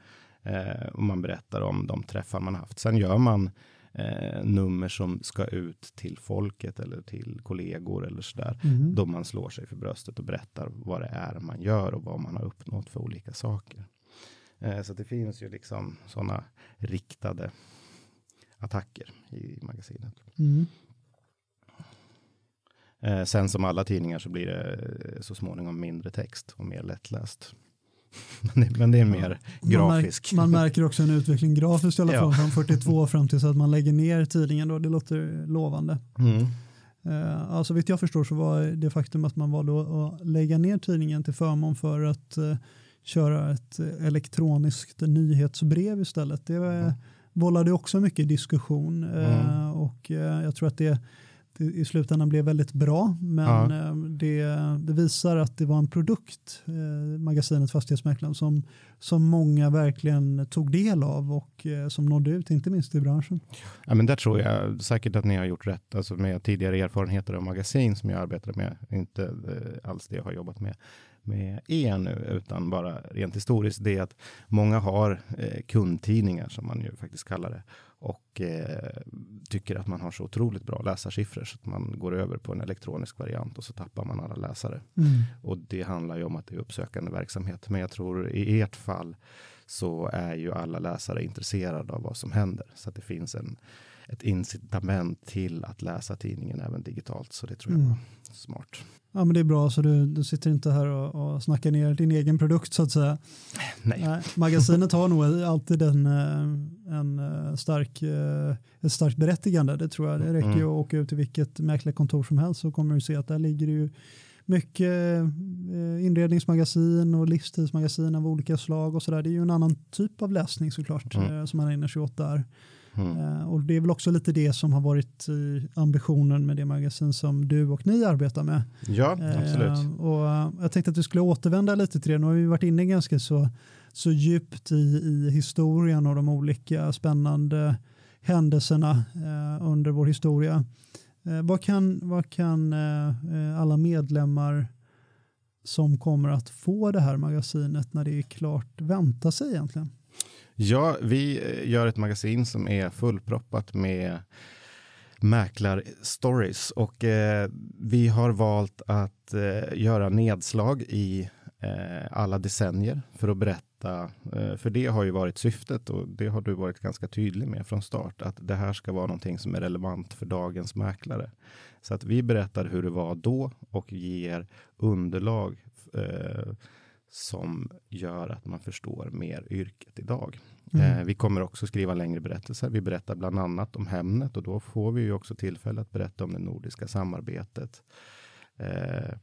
eh, och man berättar om de träffar man haft. Sen gör man eh, nummer som ska ut till folket eller till kollegor eller sådär. Mm. Då man slår sig för bröstet och berättar vad det är man gör och vad man har uppnått för olika saker. Eh, så det finns ju liksom sådana riktade attacker i magasinet. Mm. Eh, sen som alla tidningar så blir det eh, så småningom mindre text och mer lättläst. *laughs* men, det, men det är mer Man, grafisk. märk, man märker också en utveckling grafiskt i alla fall Ja. från *laughs* 42 fram till så att man lägger ner tidningen. Då. Det låter lovande. Mm. Eh, alltså vitt jag förstår så var det faktum att man valde att, att lägga ner tidningen till förmån för att eh, köra ett eh, elektroniskt nyhetsbrev istället. Det var, Mm. Vållade också mycket diskussion eh, Mm. och eh, jag tror att det, det i slutändan blev väldigt bra men Ja. eh, det, det visar att det var en produkt, eh, magasinet Fastighetsmäklaren, som, som många verkligen tog del av och eh, som nådde ut, inte minst i branschen. Ja, men där tror jag säkert att ni har gjort rätt, alltså med tidigare erfarenheter av magasin som jag arbetade med, inte eh, alls det jag har jobbat med med er nu, utan bara rent historiskt, det är att många har eh, kundtidningar som man ju faktiskt kallar det och eh, tycker att man har så otroligt bra läsarsiffror så att man går över på en elektronisk variant och så tappar man alla läsare. Och det handlar ju om att det är uppsökande verksamhet. Men jag tror i ert fall så är ju alla läsare intresserade av vad som händer. Så att det finns en, ett incitament till att läsa tidningen även digitalt. Så det tror jag Mm. var smart. Ja men det är bra så du, du sitter inte här och, och snackar ner din egen produkt så att säga. Nej. Nej, magasinet har nog alltid en, eh, en eh, stark, eh, ett starkt berättigande. Det tror jag. Det räcker ju Mm. att åka ut till vilket mäklarkontor som helst så kommer du se att där ligger det ju mycket inredningsmagasin och livstidsmagasin av olika slag och sådär. Det är ju en annan typ av läsning såklart Mm. som man ägnar sig åt där. Mm. Eh, Och det är väl också lite det som har varit eh, ambitionen med det magasin som du och ni arbetar med. Ja, absolut. Eh, och eh, jag tänkte att vi skulle återvända lite till det. Nu har vi varit inne ganska så, så djupt i, i historien och de olika spännande händelserna under vår historia. Vad kan, vad kan alla medlemmar som kommer att få det här magasinet när det är klart vänta sig egentligen? Ja, vi eh, gör ett magasin som är fullproppat med mäklarstories och eh, vi har valt att eh, göra nedslag i eh, alla decennier för att berätta, eh, för det har ju varit syftet och det har du varit ganska tydlig med från start, att det här ska vara någonting som är relevant för dagens mäklare. Så att vi berättar hur det var då och ger underlag eh, som gör att man förstår mer yrket idag. Mm. Eh, vi kommer också skriva längre berättelser. Vi berättar bland annat om Hemnet och då får vi ju också tillfälle att berätta om det nordiska samarbetet. Eh,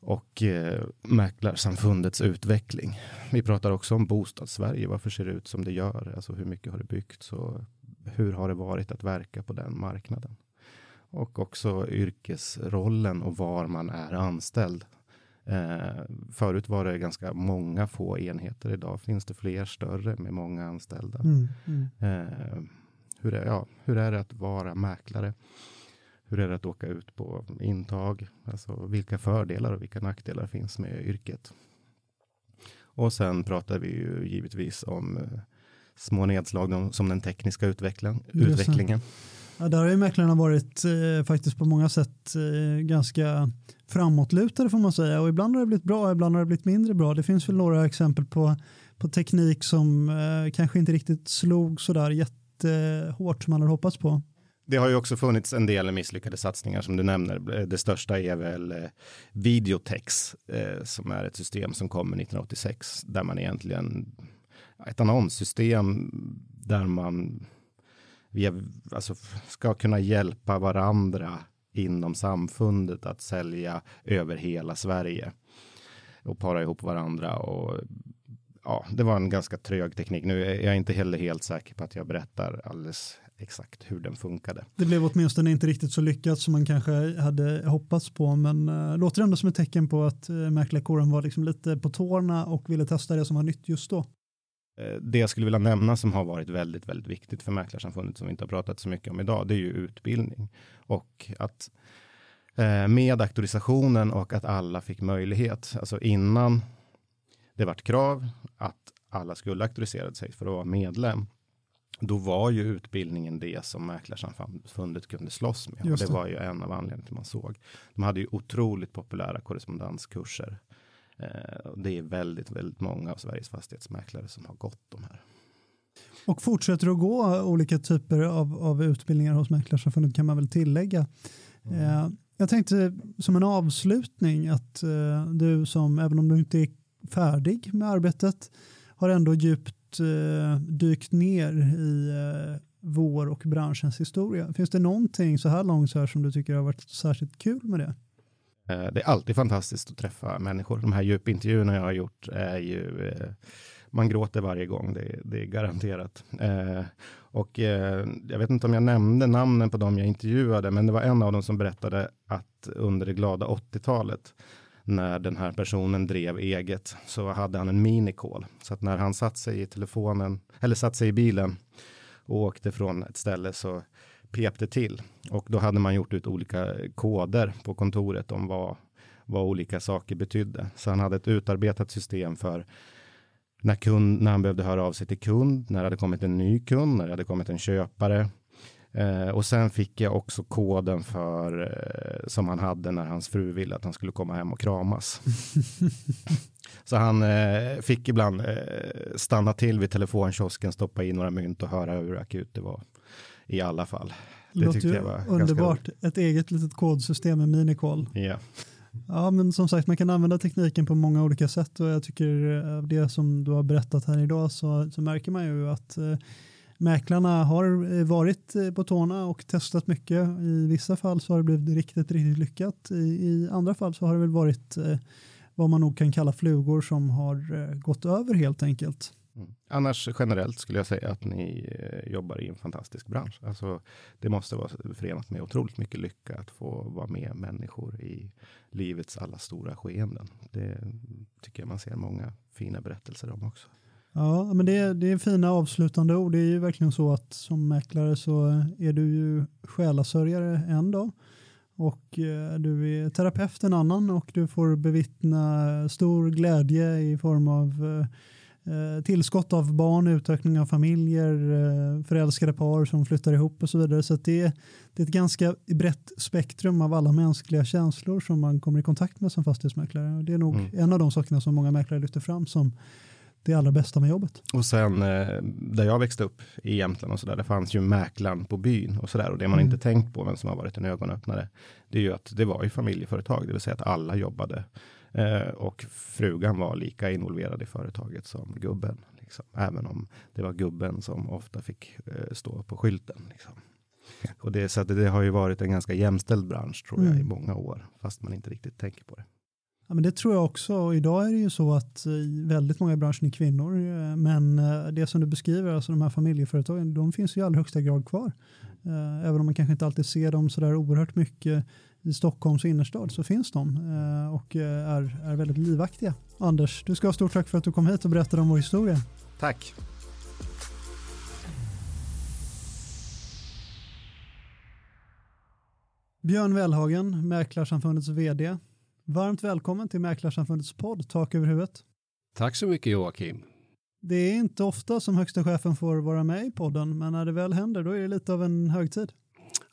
och eh, Mäklarsamfundets utveckling. Vi pratar också om bostadssverige. Varför ser det ut som det gör? Alltså hur mycket har det byggts och hur har det varit att verka på den marknaden? Och också yrkesrollen och var man är anställd. Eh, förut var det ganska många få enheter. Idag finns det fler större med många anställda. Mm, mm. Eh, hur, är, ja, hur är det att vara mäklare? Hur är det att åka ut på intag? Alltså vilka fördelar och vilka nackdelar finns med yrket? Och sen pratar vi ju givetvis om eh, små nedslag som den tekniska utvecklingen. Utvecklingen. Ja, där har ju mäklarna varit eh, faktiskt på många sätt eh, ganska framåtlutade får man säga och ibland har det blivit bra, ibland har det blivit mindre bra. Det finns väl några exempel på, på teknik som eh, kanske inte riktigt slog sådär jättehårt som man hade hoppats på. Det har ju också funnits en del misslyckade satsningar som du nämner. Det största är väl eh, Videotex eh, som är ett system som kommer 1986 där man egentligen ett annonssystem där man via, alltså, ska kunna hjälpa varandra inom samfundet att sälja över hela Sverige och para ihop varandra och ja, det var en ganska trög teknik. Nu är jag inte heller helt säker på att jag berättar alldeles exakt hur den funkade. Det blev åtminstone inte riktigt så lyckat som man kanske hade hoppats på men äh, låter ändå som ett tecken på att äh, mäklarkåren var liksom lite på tårna och ville testa det som var nytt just då. Eh, Det jag skulle vilja nämna som har varit väldigt, väldigt viktigt för Mäklarsamfundet som vi inte har pratat så mycket om idag, det är ju utbildning och att eh, med auktorisationen och att alla fick möjlighet, alltså innan det vart krav att alla skulle auktorisera sig för att vara medlem, då var ju utbildningen det som Mäklarsamfundet kunde slåss med. Det. det var ju en av anledningarna till man såg. De hade ju otroligt populära korrespondenskurser. Eh, det är väldigt, väldigt många av Sveriges fastighetsmäklare som har gått de här. Och fortsätter att gå olika typer av, av utbildningar hos Mäklarsamfundet kan man väl tillägga. Mm. Eh, jag tänkte som en avslutning att eh, du som, även om du inte är färdig med arbetet, har ändå djupt eh, dykt ner i eh, vår och branschens historia. Finns det någonting så här långt så här som du tycker har varit särskilt kul med det? Eh, det är alltid fantastiskt att träffa människor. De här djupintervjuerna jag har gjort är ju eh, man gråter varje gång, det, det är garanterat. Eh, och eh, jag vet inte om jag nämnde namnen på dem jag intervjuade, men det var en av dem som berättade att under det glada 80-talet när den här personen drev eget så hade han en minikol. Så att när han satt sig i telefonen eller satt sig i bilen och åkte från ett ställe så pep det till och då hade man gjort ut olika koder på kontoret om vad, vad olika saker betydde. Så han hade ett utarbetat system för när, kund, när han behövde höra av sig till kund, när det hade kommit en ny kund, när det hade kommit en köpare. Eh, och sen fick jag också koden för eh, som han hade när hans fru ville att han skulle komma hem och kramas. *laughs* Så han eh, fick ibland eh, stanna till vid telefonkiosken, stoppa i några mynt och höra hur akut det var. I alla fall. Det Låter tyckte jag var underbart. Ett eget litet kodsystem med minikol. Ja. Ja, men som sagt, man kan använda tekniken på många olika sätt och jag tycker av eh, det som du har berättat här idag så, så märker man ju att eh, mäklarna har eh, varit eh, på tårna och testat mycket. I vissa fall så har det blivit riktigt, riktigt lyckat. I, i andra fall så har det väl varit eh, vad man nog kan kalla flugor som har eh, gått över helt enkelt. Mm. Annars generellt skulle jag säga att ni eh, jobbar i en fantastisk bransch. Alltså, det måste vara förenat med otroligt mycket lycka att få vara med människor i livets alla stora skeenden. Det tycker jag man ser många fina berättelser om också. Ja, men det är, det är fina avslutande ord. Det är ju verkligen så att som mäklare så är du ju själasörjare en dag och eh, du är terapeut en annan och du får bevittna stor glädje i form av eh, tillskott av barn, utökning av familjer, eh, förälskade par som flyttar ihop och så vidare. Så det är, det är ett ganska brett spektrum av alla mänskliga känslor som man kommer i kontakt med som fastighetsmäklare. Det är nog mm. en av de sakerna som många mäklare lyfter fram som det allra bästa med jobbet. Och sen eh, där jag växte upp i Jämtland och så där, det fanns ju mäklaren på byn och så där och det man mm. inte tänkt på, men som har varit en ögonöppnare, det är ju att det var ju familjeföretag, det vill säga att alla jobbade Eh, och frugan var lika involverad i företaget som gubben. Liksom. Även om det var gubben som ofta fick eh, stå på skylten. Liksom. Och det, så det har ju varit en ganska jämställd bransch tror jag mm. i många år, fast man inte riktigt tänker på det. Ja, men det tror jag också. Och idag är det ju så att väldigt många i branschen är kvinnor. Eh, men eh, det som du beskriver, alltså de här familjeföretagen, de finns ju i allra högsta grad kvar. Eh, även om man kanske inte alltid ser dem så där oerhört mycket i Stockholms innerstad så finns de eh, och eh, är, är väldigt livaktiga. Anders, du ska ha stort tack för att du kom hit och berättade om vår historia. Tack. Björn Wellhagen, Mäklarsamfundets vd. Varmt välkommen till Mäklarsamfundets podd Tak över huvudet. Tack så mycket Joakim. Det är inte ofta som högsta chefen får vara med i podden, men när det väl händer då är det lite av en högtid.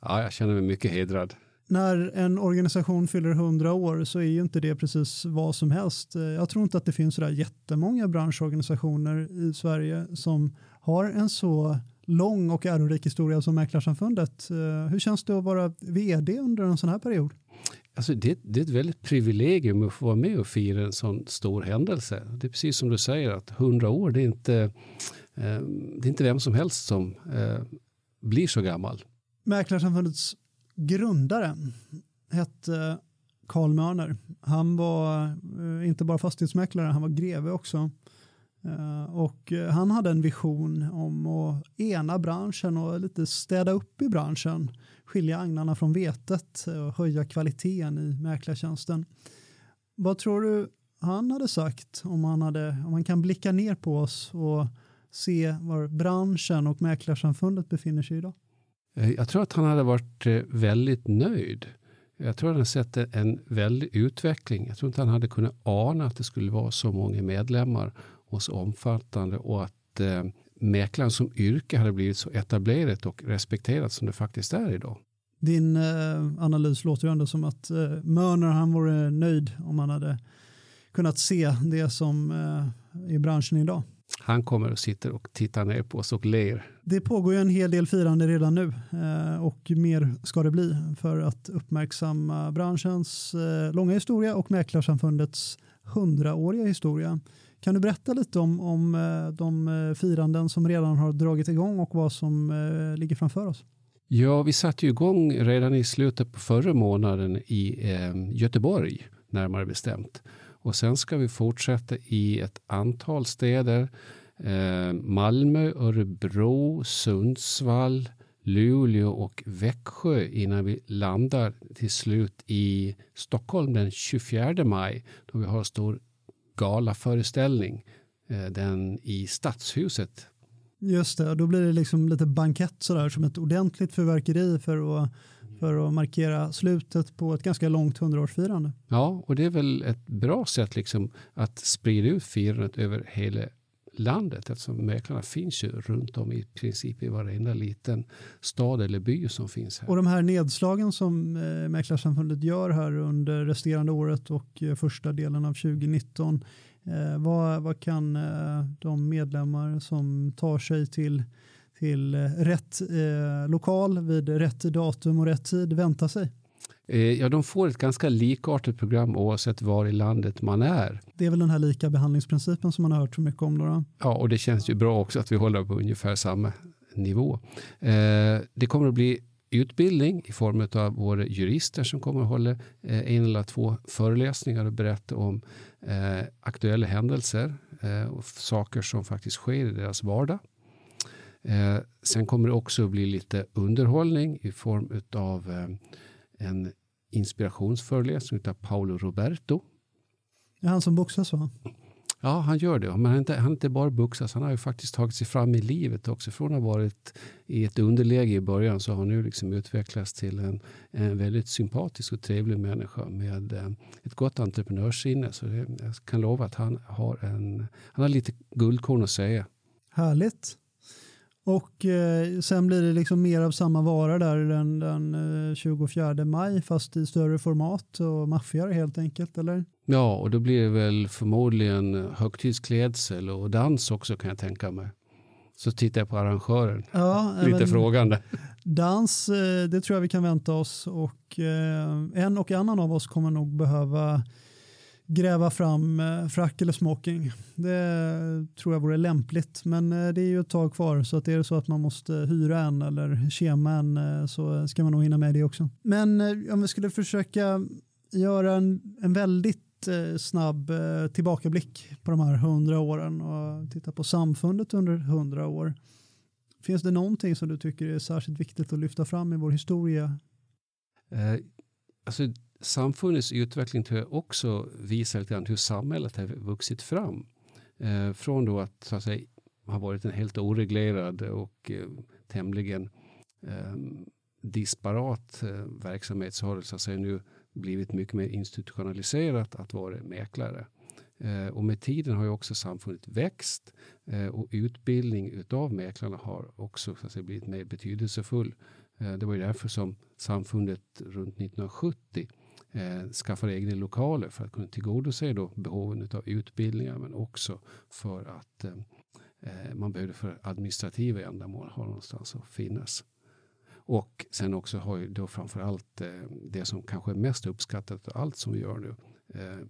Ja, jag känner mig mycket hedrad när en organisation fyller 100 år så är ju inte det precis vad som helst. Jag tror inte att det finns sådär jättemånga branschorganisationer i Sverige som har en så lång och ärorik historia som Mäklarsamfundet. Hur känns det att vara vd under en sån här period? Alltså det, det, är ett väldigt privilegium att få vara med och fira en sån stor händelse. Det är precis som du säger att 100 år, det är inte, eh, det är inte vem som helst som eh, blir så gammal. Mäklarsamfundets grundaren hette Karl Mörner. Han var eh, inte bara fastighetsmäklare, han var greve också. Eh, och eh, han hade en vision om att ena branschen och lite städa upp i branschen. Skilja agnarna från vetet och höja kvaliteten i mäklartjänsten. Vad tror du han hade sagt om han, hade, om han kan blicka ner på oss och se var branschen och mäklarsamfundet befinner sig idag? Eh, jag tror att han hade varit eh, väldigt nöjd. Jag tror att han sett en väldig utveckling. Jag tror inte han hade kunnat ana att det skulle vara så många medlemmar och så omfattande och att eh, mäklaren som yrke hade blivit så etablerat och respekterat som det faktiskt är idag. Din eh, analys låter ju ändå som att eh, Mörner han vore nöjd om han hade kunnat se det som eh, är branschen idag. Han kommer och sitter och tittar ner på oss och ler. Det pågår ju en hel del firande redan nu eh, och mer ska det bli för att uppmärksamma branschens eh, långa historia och Mäklarsamfundets hundraåriga historia. Kan du berätta lite om, om eh, de eh, firanden som redan har dragit igång och vad som eh, ligger framför oss? Ja, vi satte ju igång redan i slutet på förra månaden i eh, Göteborg, närmare bestämt. Och sen ska vi fortsätta i ett antal städer. Eh, Malmö, Örebro, Sundsvall, Luleå och Växjö innan vi landar till slut i Stockholm den 24 maj då vi har stor galaföreställning eh, den i Stadshuset. Just det, då blir det liksom lite bankett sådär som ett ordentligt fyrverkeri för att för att markera slutet på ett ganska långt hundraårsfirande. Ja, och det är väl ett bra sätt liksom att sprida ut firandet över hela landet eftersom mäklarna finns ju runt om i princip i varenda liten stad eller by som finns här. Och de här nedslagen som eh, Mäklarsamfundet gör här under resterande året och eh, första delen av 2019 eh, vad, vad kan eh, de medlemmar som tar sig till till eh, rätt eh, lokal vid rätt datum och rätt tid vänta sig? Eh, ja, de får ett ganska likartat program oavsett var i landet man är. Det är väl den här lika behandlingsprincipen som man har hört så mycket om. Då? Ja, och det känns ju bra också att vi håller på ungefär samma nivå. Eh, det kommer att bli utbildning i form av våra jurister som kommer att hålla eh, en eller två föreläsningar och berätta om aktuella händelser och saker som faktiskt sker i deras vardag. Sen kommer det också bli lite underhållning i form av en inspirationsföreläsning av Paolo Roberto. Ja, han som boxas va? Ja, han gör det. Men han inte, han inte bara boxas, han har ju faktiskt tagit sig fram i livet också. Från att ha varit i ett underläge i början så har han nu liksom utvecklats till en, en väldigt sympatisk och trevlig människa med eh, ett gott entreprenörssinne. Så det, jag kan lova att han har, en, han har lite guldkorn att säga. Härligt. Och eh, sen blir det liksom mer av samma vara där den, den eh, 24 maj fast i större format och maffigare helt enkelt, eller? Ja, och då blir det väl förmodligen högtidsklädsel och dans också kan jag tänka mig. Så tittar jag på arrangören, ja, lite frågande. Dans, eh, det tror jag vi kan vänta oss och eh, en och annan av oss kommer nog behöva gräva fram eh, frack eller smoking. Det tror jag vore lämpligt, men eh, det är ju ett tag kvar så att är det så att man måste hyra en eller kema en eh, så ska man nog hinna med det också. Men om vi skulle försöka göra en, en väldigt snabb tillbakablick på de här hundra åren och titta på samfundet under hundra år. Finns det någonting som du tycker är särskilt viktigt att lyfta fram i vår historia? Eh, alltså samfundets utveckling tror jag också visar lite grann hur samhället har vuxit fram. Eh, från då att, så att säga, ha varit en helt oreglerad och eh, tämligen eh, disparat eh, verksamhet så har det så att säga, nu blivit mycket mer institutionaliserat att vara mäklare. Eh, och med tiden har ju också samfundet växt eh, och utbildning utav mäklarna har också så att säga, blivit mer betydelsefull. Eh, det var ju därför som samfundet runt 1970 eh, skaffar egna lokaler för att kunna tillgodose då behoven av utbildningar men också för att eh, eh, man behöver för administrativa ändamål ha någonstans att finnas. Och sen också har ju då framför allt eh, det som kanske är mest uppskattat av allt som vi gör nu eh,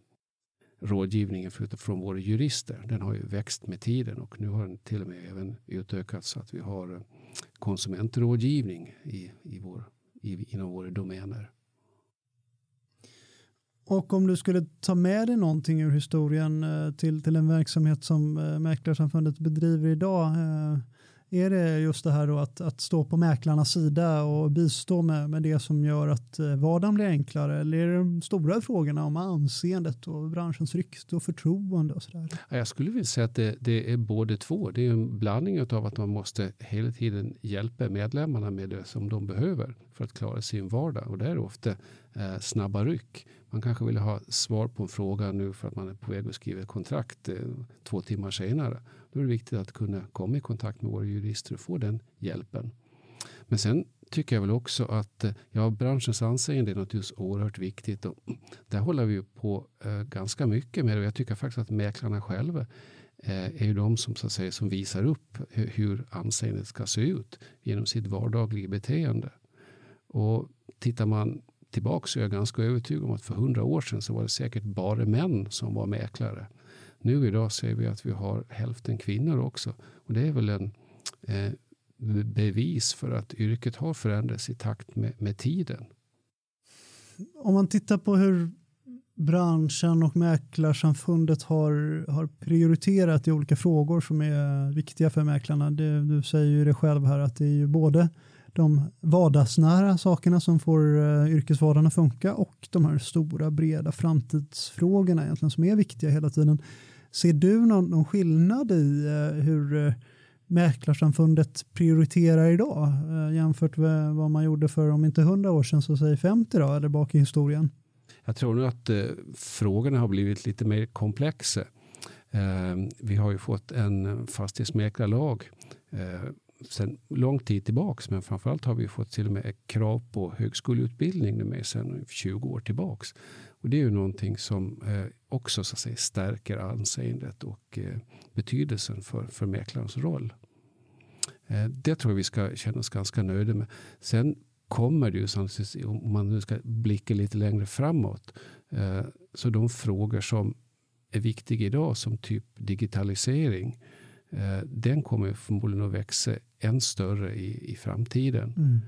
rådgivningen från våra jurister. Den har ju växt med tiden och nu har den till och med även utökats så att vi har eh, konsumentrådgivning i, i vår, i, inom våra domäner. Och om du skulle ta med dig någonting ur historien eh, till, till en verksamhet som eh, Mäklarsamfundet bedriver idag. Eh, är det just det här då att, att stå på mäklarnas sida och bistå med, med det som gör att vardagen blir enklare? Eller är det de stora frågorna om anseendet och branschens rykte och förtroende? Och så där? Jag skulle vilja säga att det, det är både två. Det är en blandning av att man måste hela tiden hjälpa medlemmarna med det som de behöver för att klara sin vardag. Och det är ofta eh, snabba ryck. Man kanske vill ha svar på en fråga nu för att man är på väg att skriva ett kontrakt eh, två timmar senare. Då är det viktigt att kunna komma i kontakt med våra jurister och få den hjälpen. Men sen tycker jag väl också att eh, ja, branschens anseende är naturligtvis oerhört viktigt. Och där håller vi ju på eh, ganska mycket med det. Jag tycker faktiskt att mäklarna själva eh, är ju de som, så att säga, som visar upp hur anseendet ska se ut genom sitt vardagliga beteende. Och tittar man tillbaka så är jag ganska övertygad om att för hundra år sedan så var det säkert bara män som var mäklare. Nu idag ser vi att vi har hälften kvinnor också. Och det är väl en eh, bevis för att yrket har förändrats i takt med, med tiden. Om man tittar på hur branschen och Mäklarsamfundet har, har prioriterat i olika frågor som är viktiga för mäklarna. Det, du säger ju det själv här att det är ju både de vardagsnära sakerna som får eh, uh, yrkesvardagen att funka och de här stora breda framtidsfrågorna egentligen som är viktiga hela tiden. Ser du någon, någon skillnad i uh, hur uh, Mäklarsamfundet prioriterar idag uh, jämfört med vad man gjorde för om inte 100 år sedan så säg 50 då, eller bak i historien? Jag tror nog att frågorna har blivit lite mer komplexa. vi har ju fått en fastighetsmäklarlag sen lång tid tillbaks. Men framförallt har vi fått till och med krav på högskoleutbildning nu med sen 20 år tillbaks. Och det är ju någonting som eh, också så att säga, stärker anseendet och eh, betydelsen för, för mäklarens roll. Eh, det tror jag vi ska känna oss ganska nöjda med. Sen kommer det ju, om man nu ska blicka lite längre framåt, så de frågor som är viktiga idag som typ digitalisering Eh, den kommer förmodligen att växa än större i, i framtiden. Mm.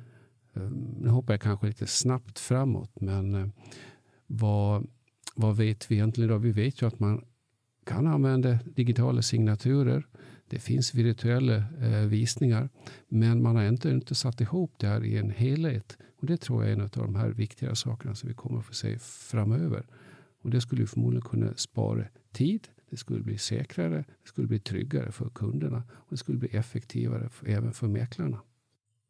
Eh, nu hoppar jag kanske lite snabbt framåt, men eh, vad, vad vet vi egentligen idag? Vi vet ju att man kan använda digitala signaturer. Det finns virtuella eh, visningar, men man har inte, inte satt ihop det här i en helhet. Och Det tror jag är en av de här viktiga sakerna som vi kommer att få se framöver. Och Det skulle förmodligen kunna spara tid, det skulle bli säkrare, det skulle bli tryggare för kunderna och det skulle bli effektivare för, även för mäklarna.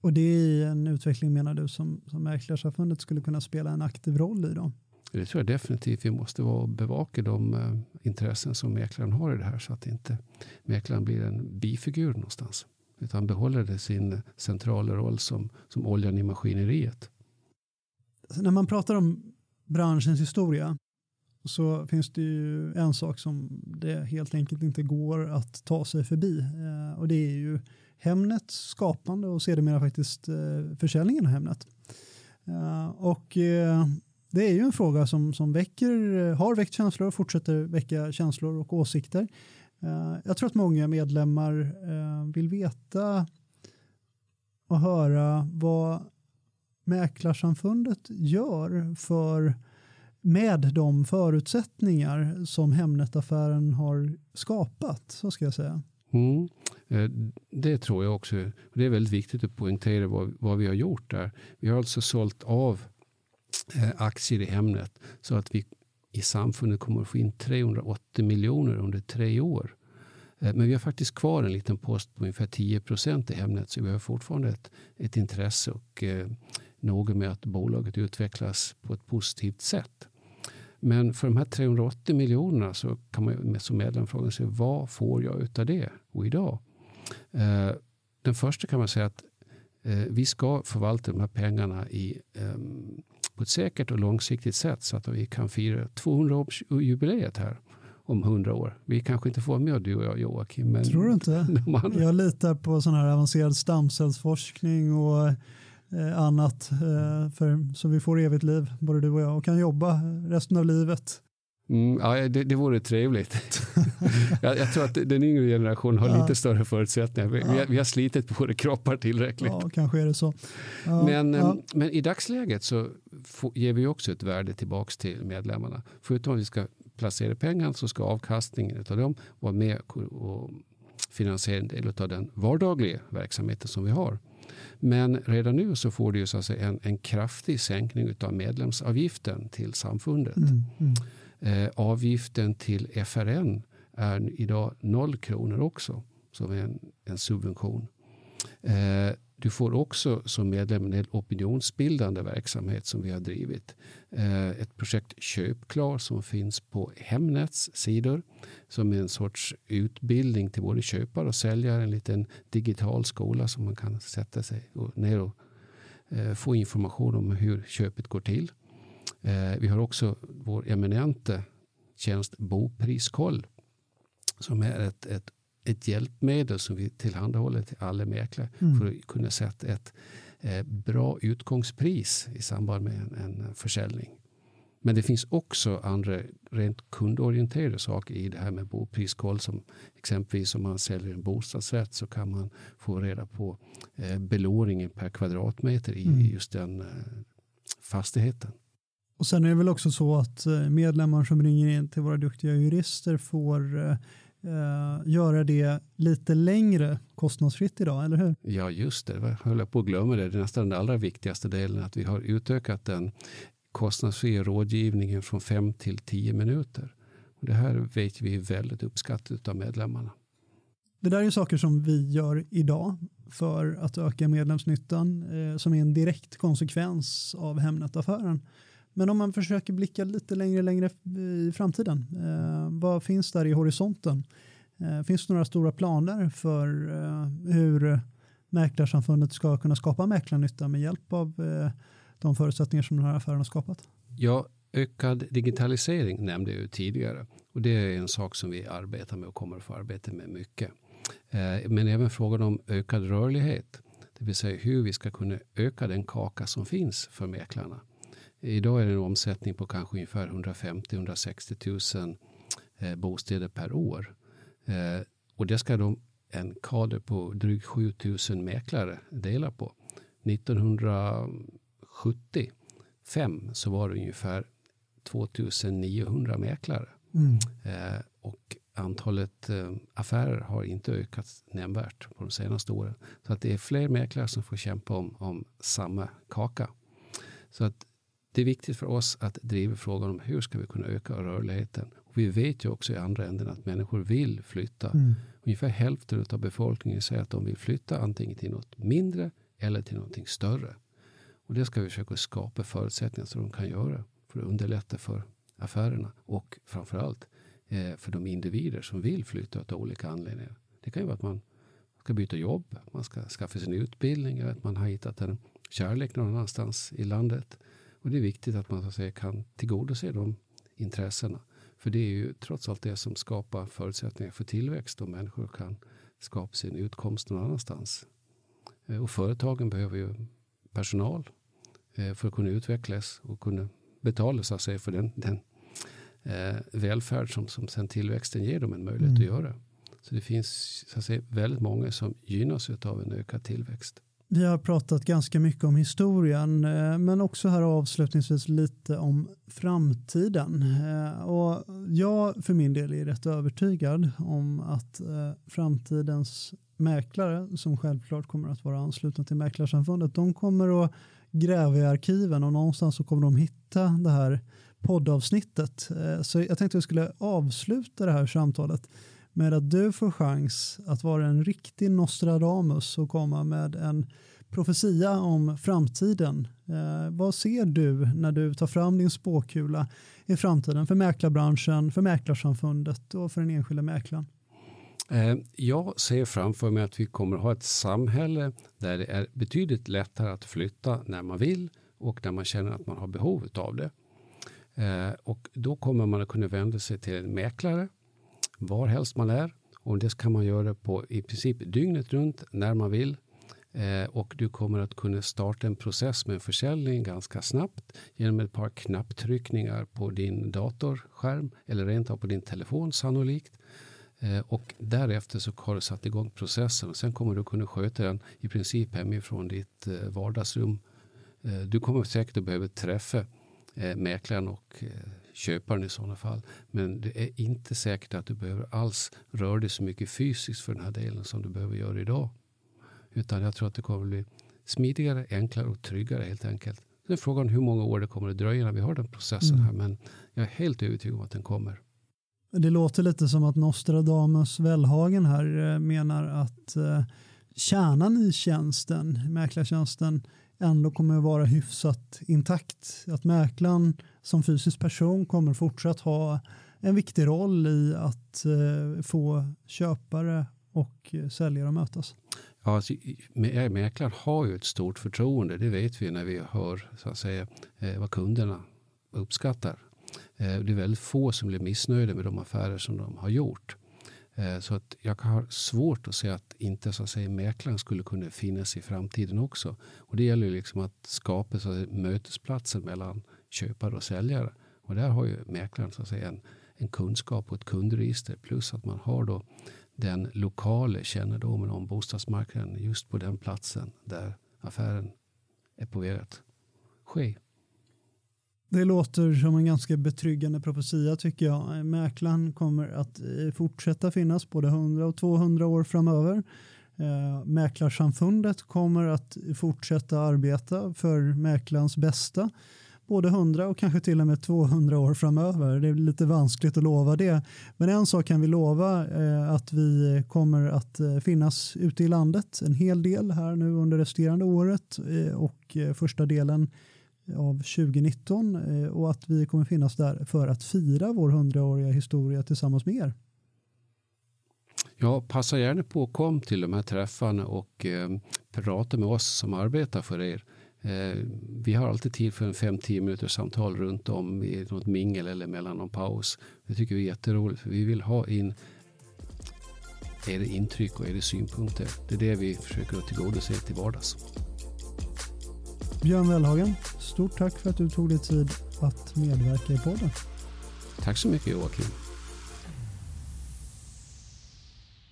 Och det är en utveckling menar du som, som Mäklarsamfundet skulle kunna spela en aktiv roll i då? Det tror jag definitivt. Vi måste vara bevaka de uh, intressen som mäklaren har i det här så att inte mäklaren blir en bifigur någonstans. Utan behåller det sin centrala roll som, som oljan i maskineriet. Alltså när man pratar om branschens historia så finns det ju en sak som det helt enkelt inte går att ta sig förbi eh, och det är ju Hemnets skapande och sedermera faktiskt eh, försäljningen av Hemnet. Eh, och eh, det är ju en fråga som, som väcker, eh, har väckt känslor och fortsätter väcka känslor och åsikter. Eh, jag tror att många medlemmar vill veta och höra vad Mäklarsamfundet gör för med de förutsättningar som Hemnet-affären har skapat, så ska jag säga. Mm. Eh, det tror jag också. Det är väldigt viktigt att poängtera vad, vad vi har gjort där. Vi har alltså sålt av eh, aktier i Hemnet så att vi i samfundet kommer att få in 380 miljoner under tre år. Eh, men vi har faktiskt kvar en liten post på ungefär 10 procent i Hemnet så vi har fortfarande ett, ett intresse och eh, noga med att bolaget utvecklas på ett positivt sätt. Men för de här 380 miljonerna så kan man som medlem fråga sig vad får jag utav det och idag? Eh, den första kan man säga att eh, vi ska förvalta de här pengarna i, eh, på ett säkert och långsiktigt sätt så att vi kan fira 200-årsjubileet här om 100 år. Vi kanske inte får vara med du och jag Joakim. Men Tror du inte? *laughs* Jag litar på sån här avancerad stamcellsforskning och annat eh, för, så vi får evigt liv, både du och jag, och kan jobba resten av livet. Mm, ja, det, det vore trevligt. *laughs* jag, jag, tror att den yngre generationen har ja. lite större förutsättningar. Vi, ja. vi, har, vi har slitit på våra kroppar tillräckligt. Ja, kanske är det så. Ja, men, ja. men i dagsläget så får, ger vi också ett värde tillbaka till medlemmarna. Förutom att vi ska placera pengar så ska avkastningen av dem vara med och finansiera en del av den vardagliga verksamheten som vi har. Men redan nu så får du så att säga en, en kraftig sänkning av medlemsavgiften till samfundet. Mm, mm. Eh, avgiften till FRN är idag noll kronor också som är en, en subvention. Eh, du får också som medlem en opinionsbildande verksamhet som vi har drivit. Eh, ett projekt Köpklar som finns på Hemnets sidor som är en sorts utbildning till både köpare och säljare. En liten digital skola som man kan sätta sig ner och eh, få information om hur köpet går till. Eh, vi har också vår eminente tjänst Bopriskoll som är ett, ett ett hjälpmedel som vi tillhandahåller till alla mäklare mm. för att kunna sätta ett eh, bra utgångspris i samband med en, en, försäljning. Men det finns också andra rent kundorienterade saker i det här med bopriskoll som exempelvis om man säljer en bostadsrätt så kan man få reda på eh, belåningen per kvadratmeter i mm. just den eh, fastigheten. Och sen är det väl också så att eh, medlemmar som ringer in till våra duktiga jurister får eh, göra det lite längre kostnadsfritt idag, eller hur? Ja, just det. Jag höll på att glömma det. Det är nästan den allra viktigaste delen, att vi har utökat den kostnadsfria rådgivningen från fem till tio minuter. Och det här vet vi är väldigt uppskattat av medlemmarna. Det där är saker som vi gör idag för att öka medlemsnyttan eh, som är en direkt konsekvens av Hemnet-affären. Men om man försöker blicka lite längre, längre i framtiden, eh, vad finns där i horisonten? Eh, finns det några stora planer för eh, hur Mäklarsamfundet ska kunna skapa mäklarnytta med hjälp av eh, de förutsättningar som den här affären har skapat? Ja, ökad digitalisering nämnde jag ju tidigare och det är en sak som vi arbetar med och kommer att få arbeta med mycket. Eh, men även frågan om ökad rörlighet, det vill säga hur vi ska kunna öka den kaka som finns för mäklarna. Idag är det en omsättning på kanske ungefär 150-160 000 eh, bostäder per år. Eh, och det ska de en kader på drygt 7 000 mäklare dela på. 1975 så var det ungefär 2900 mäklare. Mm. Eh, och antalet eh, affärer har inte ökat nämnvärt på de senaste åren. Så att det är fler mäklare som får kämpa om, om samma kaka. Så att det är viktigt för oss att driva frågan om hur ska vi kunna öka rörligheten. Och vi vet ju också i andra änden att människor vill flytta. Mm. Ungefär hälften av befolkningen säger att de vill flytta antingen till något mindre eller till någonting större. Och det ska vi försöka skapa förutsättningar så de kan göra för att underlätta för affärerna och framförallt eh, för de individer som vill flytta av olika anledningar. Det kan ju vara att man ska byta jobb, man ska skaffa sin utbildning eller att man har hittat en kärlek någon annanstans i landet. Och det är viktigt att man så att säga, kan tillgodose de intressena. För det är ju trots allt det som skapar förutsättningar för tillväxt och människor kan skapa sin utkomst någon annanstans. Eh, och företagen behöver ju personal eh, för att kunna utvecklas och kunna betala så att säga, för den, den eh, välfärd som, som sen tillväxten ger dem en möjlighet mm. att göra. Så det finns så att säga, väldigt många som gynnas av en ökad tillväxt. Vi har pratat ganska mycket om historien eh, men också här avslutningsvis lite om framtiden. Eh, och jag för min del är rätt övertygad om att eh, framtidens mäklare som självklart kommer att vara anslutna till Mäklarsamfundet de kommer att gräva i arkiven och någonstans så kommer de hitta det här poddavsnittet. Så jag tänkte att jag skulle avsluta det här samtalet med att du får chans att vara en riktig Nostradamus och komma med en profetia om framtiden. Eh, vad ser du när du tar fram din spåkula i framtiden för mäklarbranschen, för mäklarsamfundet och för den enskilda mäklaren? Eh, jag ser framför mig att vi kommer att ha ett samhälle där det är betydligt lättare att flytta när man vill och när man känner att man har behov av det. Eh, och då kommer man att kunna vända sig till en mäklare var helst man är. Och det kan man göra på i princip dygnet runt när man vill. Eh, och du kommer att kunna starta en process med en försäljning ganska snabbt genom ett par knapptryckningar på din datorskärm eller rent av på din telefon sannolikt. Eh, och därefter så har du satt igång processen och sen kommer du kunna sköta den i princip hemifrån ditt eh, vardagsrum. Eh, du kommer säkert att behöva träffa eh, mäklaren och eh, köparen i sådana fall. Men det är inte säkert att du behöver alls röra dig så mycket fysiskt för den här delen som du behöver göra idag. Utan jag tror att det kommer bli smidigare, enklare och tryggare helt enkelt. Det är frågan hur många år det kommer att dröja när vi har den processen mm. här. Men jag är helt övertygad om att den kommer. Det låter lite som att Nostradamus Wellhagen här eh, menar att kärnan i tjänsten, mäklartjänsten, ändå kommer att vara hyfsat intakt. Att mäklaren som fysisk person kommer fortsatt ha en viktig roll i att eh, få köpare och eh, säljare att mötas. Ja, alltså, mäklaren har ju ett stort förtroende, det vet vi när vi hör så att säga, eh, vad kunderna uppskattar. Eh, det är väldigt få som blir missnöjda med de affärer som de har gjort. Eh, så att jag har svårt att se att inte så att säga, mäklaren skulle kunna finnas i framtiden också. Och det gäller liksom att skapa så att säga, mötesplatser mellan köpare och säljare. Och där har ju mäklaren så att säga, en, en kunskap och ett kundregister plus att man har då den lokala kännedomen om bostadsmarknaden just på den platsen där affären är på väg att ske. Det låter som en ganska betryggande profetia tycker jag. Mäklaren kommer att eh, fortsätta finnas både 100 och 200 år framöver. Eh, mäklarsamfundet kommer att fortsätta arbeta för mäklarens bästa både 100 och kanske till och med 200 år framöver. Det är lite vanskligt att lova det. Men en sak kan vi lova eh, att vi kommer att eh, finnas ute i landet en hel del här nu under resterande året eh, och eh, första delen av 2019 eh, och att vi kommer finnas där för att fira vår hundraåriga historia tillsammans med er. Ja, passa gärna på att kom till de här träffarna och eh, prata med oss som arbetar för er. Eh, vi har alltid tid för en 5-10 minuters samtal runt om i något mingel eller mellan någon paus. Det tycker vi är jätteroligt för vi vill ha in era intryck och era synpunkter. Det är det vi försöker att tillgodose till vardags. Björn Wellhagen, stort tack för att du tog dig tid att medverka i podden. Tack så mycket Joakim.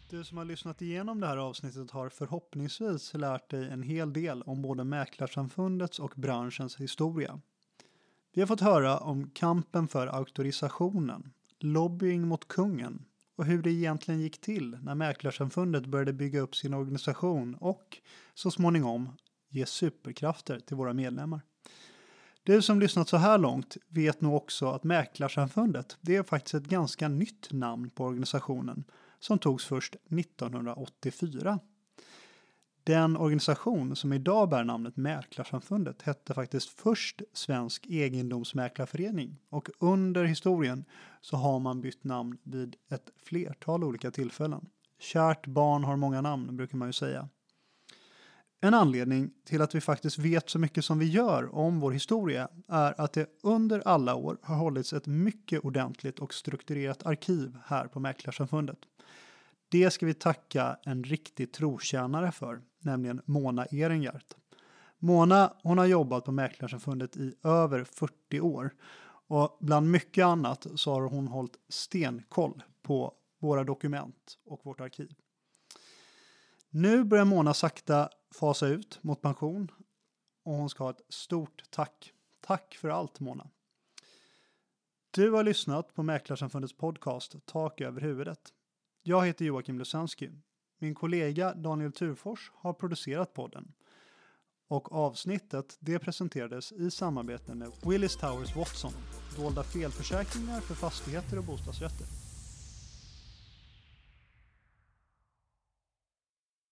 Du som har lyssnat igenom det här avsnittet har förhoppningsvis lärt dig en hel del om både Mäklarsamfundets och branschens historia. Vi har fått höra om kampen för auktorisationen, lobbying mot kungen och hur det egentligen gick till när Mäklarsamfundet började bygga upp sin organisation och så småningom ge superkrafter till våra medlemmar. Du som lyssnat så här långt vet nog också att Mäklarsamfundet det är faktiskt ett ganska nytt namn på organisationen som togs först 1984. Den organisation som idag bär namnet Mäklarsamfundet hette faktiskt först Svensk egendomsmäklarförening och under historien så har man bytt namn vid ett flertal olika tillfällen. Kärt barn har många namn brukar man ju säga. En anledning till att vi faktiskt vet så mycket som vi gör om vår historia är att det under alla år har hållits ett mycket ordentligt och strukturerat arkiv här på Mäklarsamfundet. Det ska vi tacka en riktig trotjänare för, nämligen Mona Ehrengart. Mona hon har jobbat på Mäklarsamfundet i över 40 år och bland mycket annat så har hon hållit stenkoll på våra dokument och vårt arkiv. Nu börjar Mona sakta fasa ut mot pension och hon ska ha ett stort tack. Tack för allt Mona. Du har lyssnat på Mäklarsamfundets podcast Tak över huvudet. Jag heter Joakim Lusansky. Min kollega Daniel Turfors har producerat podden. Och avsnittet det presenterades i samarbete med Willis Towers Watson, dolda felförsäkringar för fastigheter och bostadsrätter.